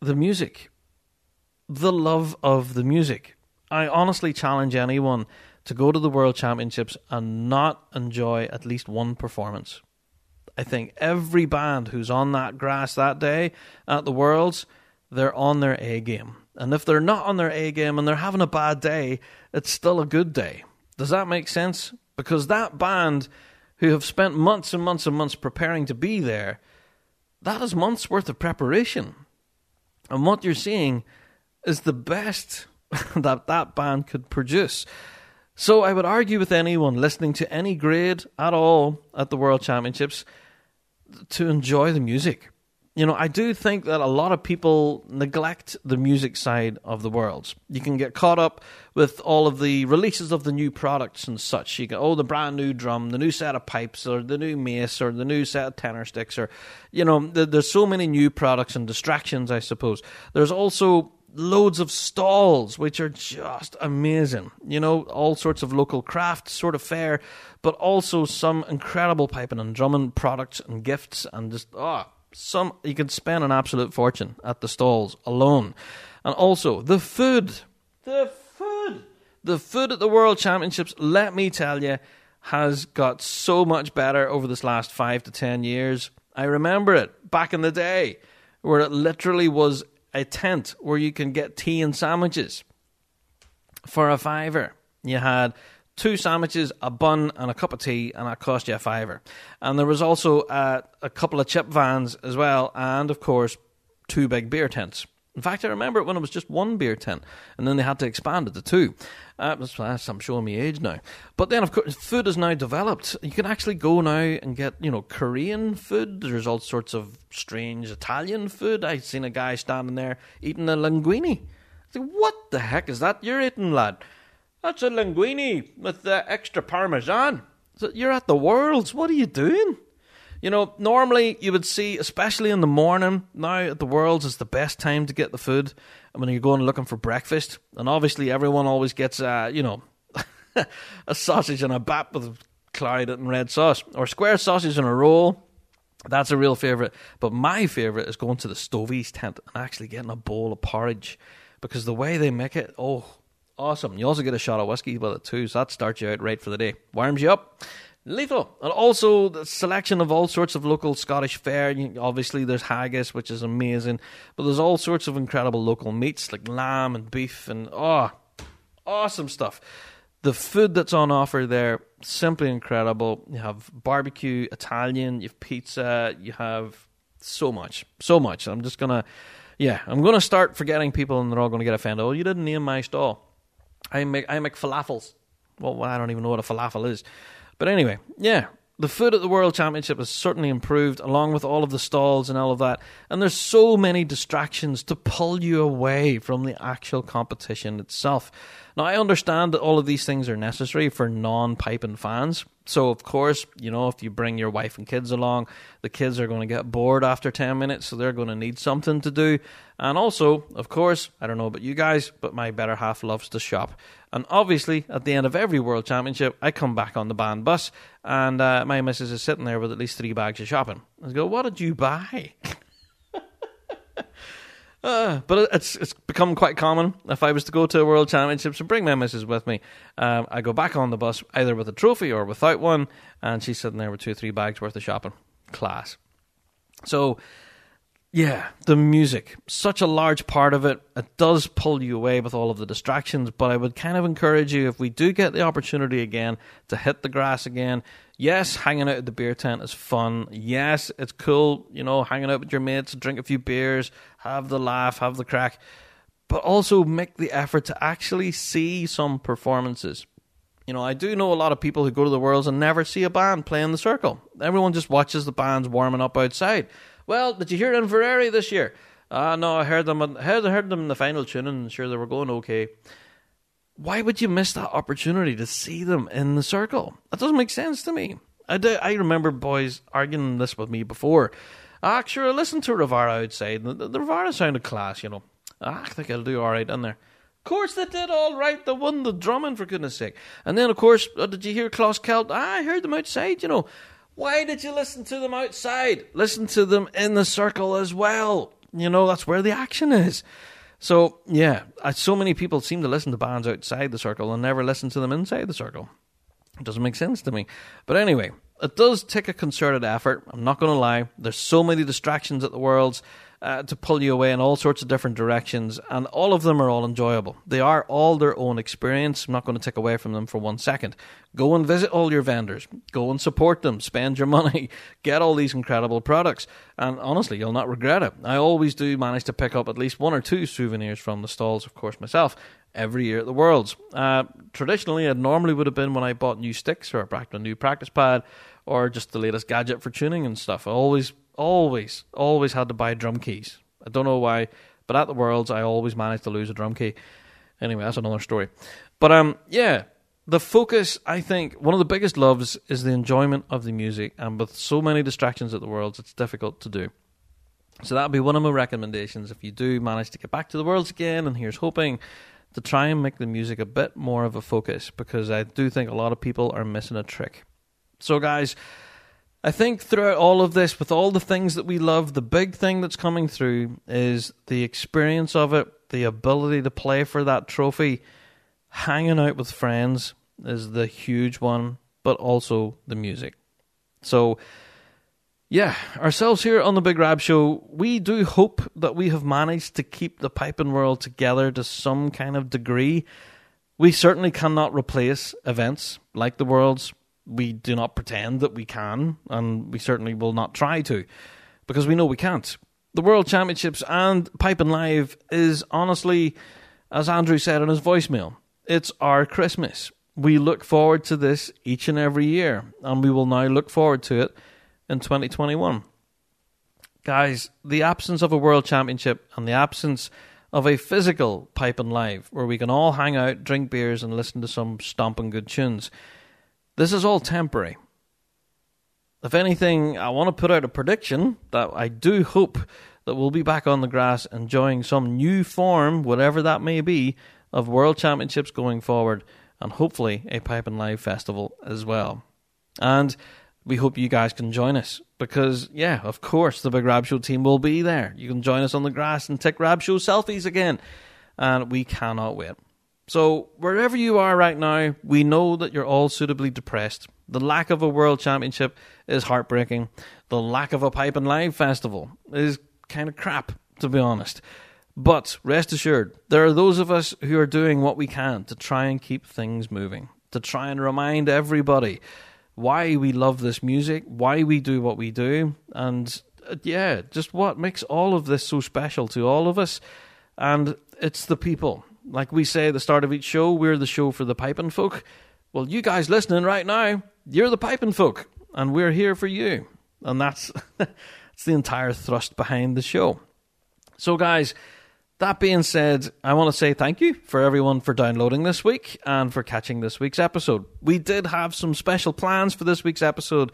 the music, the love of the music. I honestly challenge anyone to go to the World Championships and not enjoy at least one performance. I think every band who's on that grass that day at the Worlds, they're on their A game. And if they're not on their A game and they're having a bad day, it's still a good day. Does that make sense? Because that band who have spent months and months and months preparing to be there, that is months worth of preparation. And what you're seeing is the best that that band could produce. So I would argue with anyone listening to any grade at all at the World Championships to enjoy the music. You know, I do think that a lot of people neglect the music side of the world. You can get caught up with all of the releases of the new products and such. You go, oh, the brand new drum, the new set of pipes, or the new mace, or the new set of tenor sticks, or, you know, there's so many new products and distractions, I suppose. There's also loads of stalls, which are just amazing. You know, all sorts of local craft sort of fare, but also some incredible piping and drumming products and gifts, and just ah, oh, some you could spend an absolute fortune at the stalls alone, and also the food, the food. The food at the World Championships, let me tell you, has got so much better over this last five to ten years. I remember it back in the day where it literally was a tent where you can get tea and sandwiches for a fiver. You had two sandwiches, a bun, and a cup of tea, and that cost you a fiver. And there was also uh, a couple of chip vans as well, and of course, two big beer tents. In fact, I remember it when it was just one beer tent, and then they had to expand it to two. Uh, that's, I'm showing me age now. But then, of course, food is now developed. You can actually go now and get, you know, Korean food. There's all sorts of strange Italian food. I've seen a guy standing there eating a linguine. I said, what the heck is that you're eating, lad? That's a linguine with the extra parmesan. So you're at the Worlds. What are you doing? You know, normally you would see, especially in the morning, now at the Worlds is the best time to get the food. I mean, you're going looking for breakfast, and obviously everyone always gets, uh, you know, a sausage and a bap with cloud and red sauce, or square sausage and a roll. That's a real favourite. But my favourite is going to the Stovies tent and actually getting a bowl of porridge because the way they make it, oh, awesome. You also get a shot of whiskey with it too, so that starts you out right for the day. Warms you up. Lethal. And also the selection of all sorts of local Scottish fare. Obviously, there's haggis, which is amazing, but there's all sorts of incredible local meats like lamb and beef and oh, awesome stuff. The food that's on offer there, simply incredible. You have barbecue, Italian, you have pizza, you have so much, so much. I'm just gonna, yeah, I'm gonna start forgetting people, and they're all gonna get offended. Oh, you didn't name my stall. I make I make falafels. Well, I don't even know what a falafel is. But anyway, yeah, the food at the World Championship has certainly improved, along with all of the stalls and all of that. And there's so many distractions to pull you away from the actual competition itself. Now, I understand that all of these things are necessary for non piping fans. So, of course, you know, if you bring your wife and kids along, the kids are going to get bored after 10 minutes, so they're going to need something to do. And also, of course, I don't know about you guys, but my better half loves to shop. And obviously, at the end of every World Championship, I come back on the band bus, and uh, my missus is sitting there with at least three bags of shopping. I go, What did you buy? Uh, but it's it's become quite common. If I was to go to a World Championships and bring my missus with me, um, I go back on the bus either with a trophy or without one, and she's sitting there with two or three bags worth of shopping. Class. So, yeah, the music, such a large part of it. It does pull you away with all of the distractions, but I would kind of encourage you if we do get the opportunity again to hit the grass again, yes, hanging out at the beer tent is fun. Yes, it's cool, you know, hanging out with your mates, drink a few beers, have the laugh, have the crack, but also make the effort to actually see some performances. You know, I do know a lot of people who go to the Worlds and never see a band play in the circle. Everyone just watches the bands warming up outside. Well, did you hear Inveraray this year? Ah, uh, no, I heard them. I heard, them in the final tune, and sure they were going okay why would you miss that opportunity to see them in the circle? That doesn't make sense to me. I, do, I remember boys arguing this with me before. Ah, sure, I listened to Rivara outside. The, the, the Rivara sounded class, you know. Ah, I think I'll do all right in there. Of course they did all right. They won the drumming, for goodness sake. And then, of course, uh, did you hear Closkelt? Ah, I heard them outside, you know. Why did you listen to them outside? Listen to them in the circle as well. You know, that's where the action is. So yeah, so many people seem to listen to bands outside the circle and never listen to them inside the circle. It doesn't make sense to me. But anyway, it does take a concerted effort. I'm not going to lie. There's so many distractions at the Worlds uh, to pull you away in all sorts of different directions, and all of them are all enjoyable. They are all their own experience. I'm not going to take away from them for one second. Go and visit all your vendors. Go and support them. Spend your money. Get all these incredible products. And honestly, you'll not regret it. I always do manage to pick up at least one or two souvenirs from the stalls, of course, myself, every year at the Worlds. Uh, traditionally, it normally would have been when I bought new sticks or a new practice pad or just the latest gadget for tuning and stuff. I always always, always had to buy drum keys. I don't know why, but at the Worlds, I always managed to lose a drum key. Anyway, that's another story. But um, yeah, the focus, I think, one of the biggest loves is the enjoyment of the music, and with so many distractions at the Worlds, it's difficult to do. So that'd be one of my recommendations. If you do manage to get back to the Worlds again, and here's hoping to try and make the music a bit more of a focus, because I do think a lot of people are missing a trick. So, guys, I think throughout all of this, with all the things that we love, the big thing that's coming through is the experience of it, the ability to play for that trophy. hanging out with friends is the huge one, but also the music. So, yeah, ourselves here on the Big Rab Show, we do hope that we have managed to keep the piping world together to some kind of degree. We certainly cannot replace events like the Worlds. We do not pretend that we can, and we certainly will not try to, because we know we can't. The World Championships and Piping Live is honestly, as Andrew said in his voicemail, it's our Christmas. We look forward to this each and every year, and we will now look forward to it in 2021. Guys, the absence of a World Championship and the absence of a physical Piping Live where we can all hang out, drink beers, and listen to some stomping good tunes. This is all temporary. If anything, I want to put out a prediction that I do hope that we'll be back on the grass enjoying some new form, whatever that may be, of World Championships going forward, and hopefully a Piping Live festival as well. And we hope you guys can join us because, yeah, of course, the Big Rab Show team will be there. You can join us on the grass and take Rab Show selfies again, and we cannot wait. So, wherever you are right now, we know that you're all suitably depressed. The lack of a world championship is heartbreaking. The lack of a Piping Live festival is kind of crap, to be honest. But rest assured, there are those of us who are doing what we can to try and keep things moving, to try and remind everybody why we love this music, why we do what we do, and uh, yeah, just what makes all of this so special to all of us. And it's the people. Like we say at the start of each show, we're the show for the piping folk. Well, you guys listening right now, you're the piping folk, and we're here for you. And that's, that's the entire thrust behind the show. So, guys, that being said, I want to say thank you for everyone for downloading this week and for catching this week's episode. We did have some special plans for this week's episode,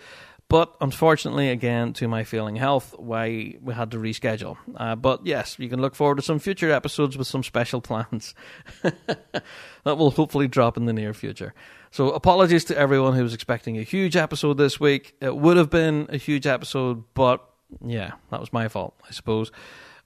but unfortunately, again, to my failing health, why we had to reschedule. Uh, but yes, you can look forward to some future episodes with some special plans that will hopefully drop in the near future. So apologies to everyone who was expecting a huge episode this week. It would have been a huge episode, but yeah, that was my fault, I suppose.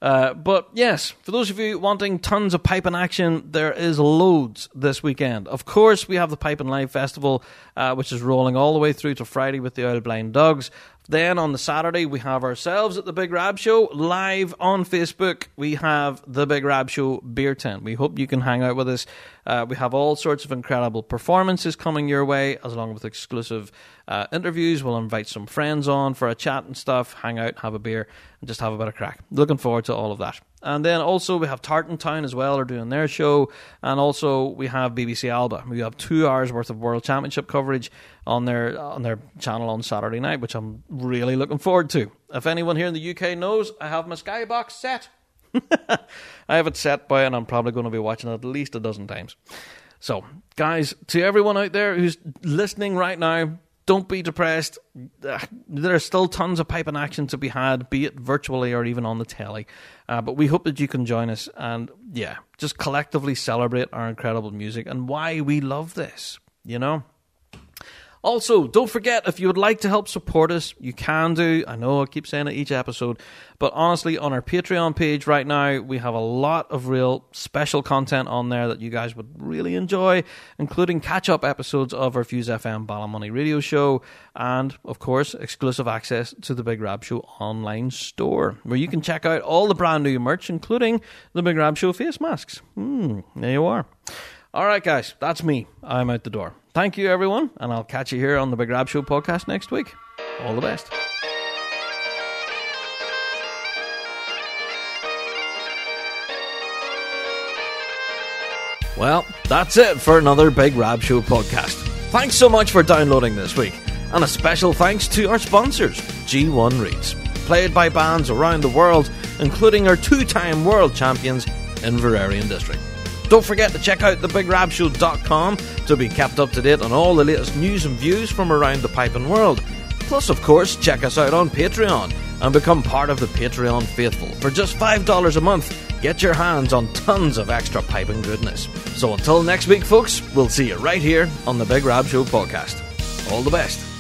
Uh, but yes, for those of you wanting tons of piping action, there is loads this weekend. Of course, we have the Piping Live Festival, uh, which is rolling all the way through to Friday with the Old Blind Dogs. Then on the Saturday, we have ourselves at the Big Rab Show live on Facebook. We have the Big Rab Show beer tent. We hope you can hang out with us. Uh, we have all sorts of incredible performances coming your way, as along with exclusive uh, interviews. We'll invite some friends on for a chat and stuff, hang out, have a beer, and just have a bit of crack. Looking forward to all of that. And then also we have Tartan Town as well, are doing their show, and also we have BBC Alba. We have two hours worth of World Championship coverage on their on their channel on Saturday night, which I'm really looking forward to. If anyone here in the UK knows, I have my Skybox set. I have it set by, and I'm probably going to be watching it at least a dozen times. So, guys, to everyone out there who's listening right now, don't be depressed. There are still tons of piping action to be had, be it virtually or even on the telly. Uh, but we hope that you can join us and, yeah, just collectively celebrate our incredible music and why we love this, you know? Also, don't forget if you would like to help support us, you can do. I know I keep saying it each episode, but honestly, on our Patreon page right now, we have a lot of real special content on there that you guys would really enjoy, including catch up episodes of our Fuse FM Ballymoney radio show, and of course, exclusive access to the Big Rab Show online store, where you can check out all the brand new merch, including the Big Rab Show face masks. Hmm, there you are. All right, guys, that's me. I'm out the door. Thank you, everyone, and I'll catch you here on the Big Rab Show podcast next week. All the best. Well, that's it for another Big Rab Show podcast. Thanks so much for downloading this week, and a special thanks to our sponsors, G1 Reeds, played by bands around the world, including our two time world champions Inveraray District. Don't forget to check out thebigrabshow.com to be kept up to date on all the latest news and views from around the piping world. Plus, of course, check us out on Patreon and become part of the Patreon faithful. For just $5 a month, get your hands on tons of extra piping goodness. So until next week, folks, we'll see you right here on the Big Rab Show podcast. All the best.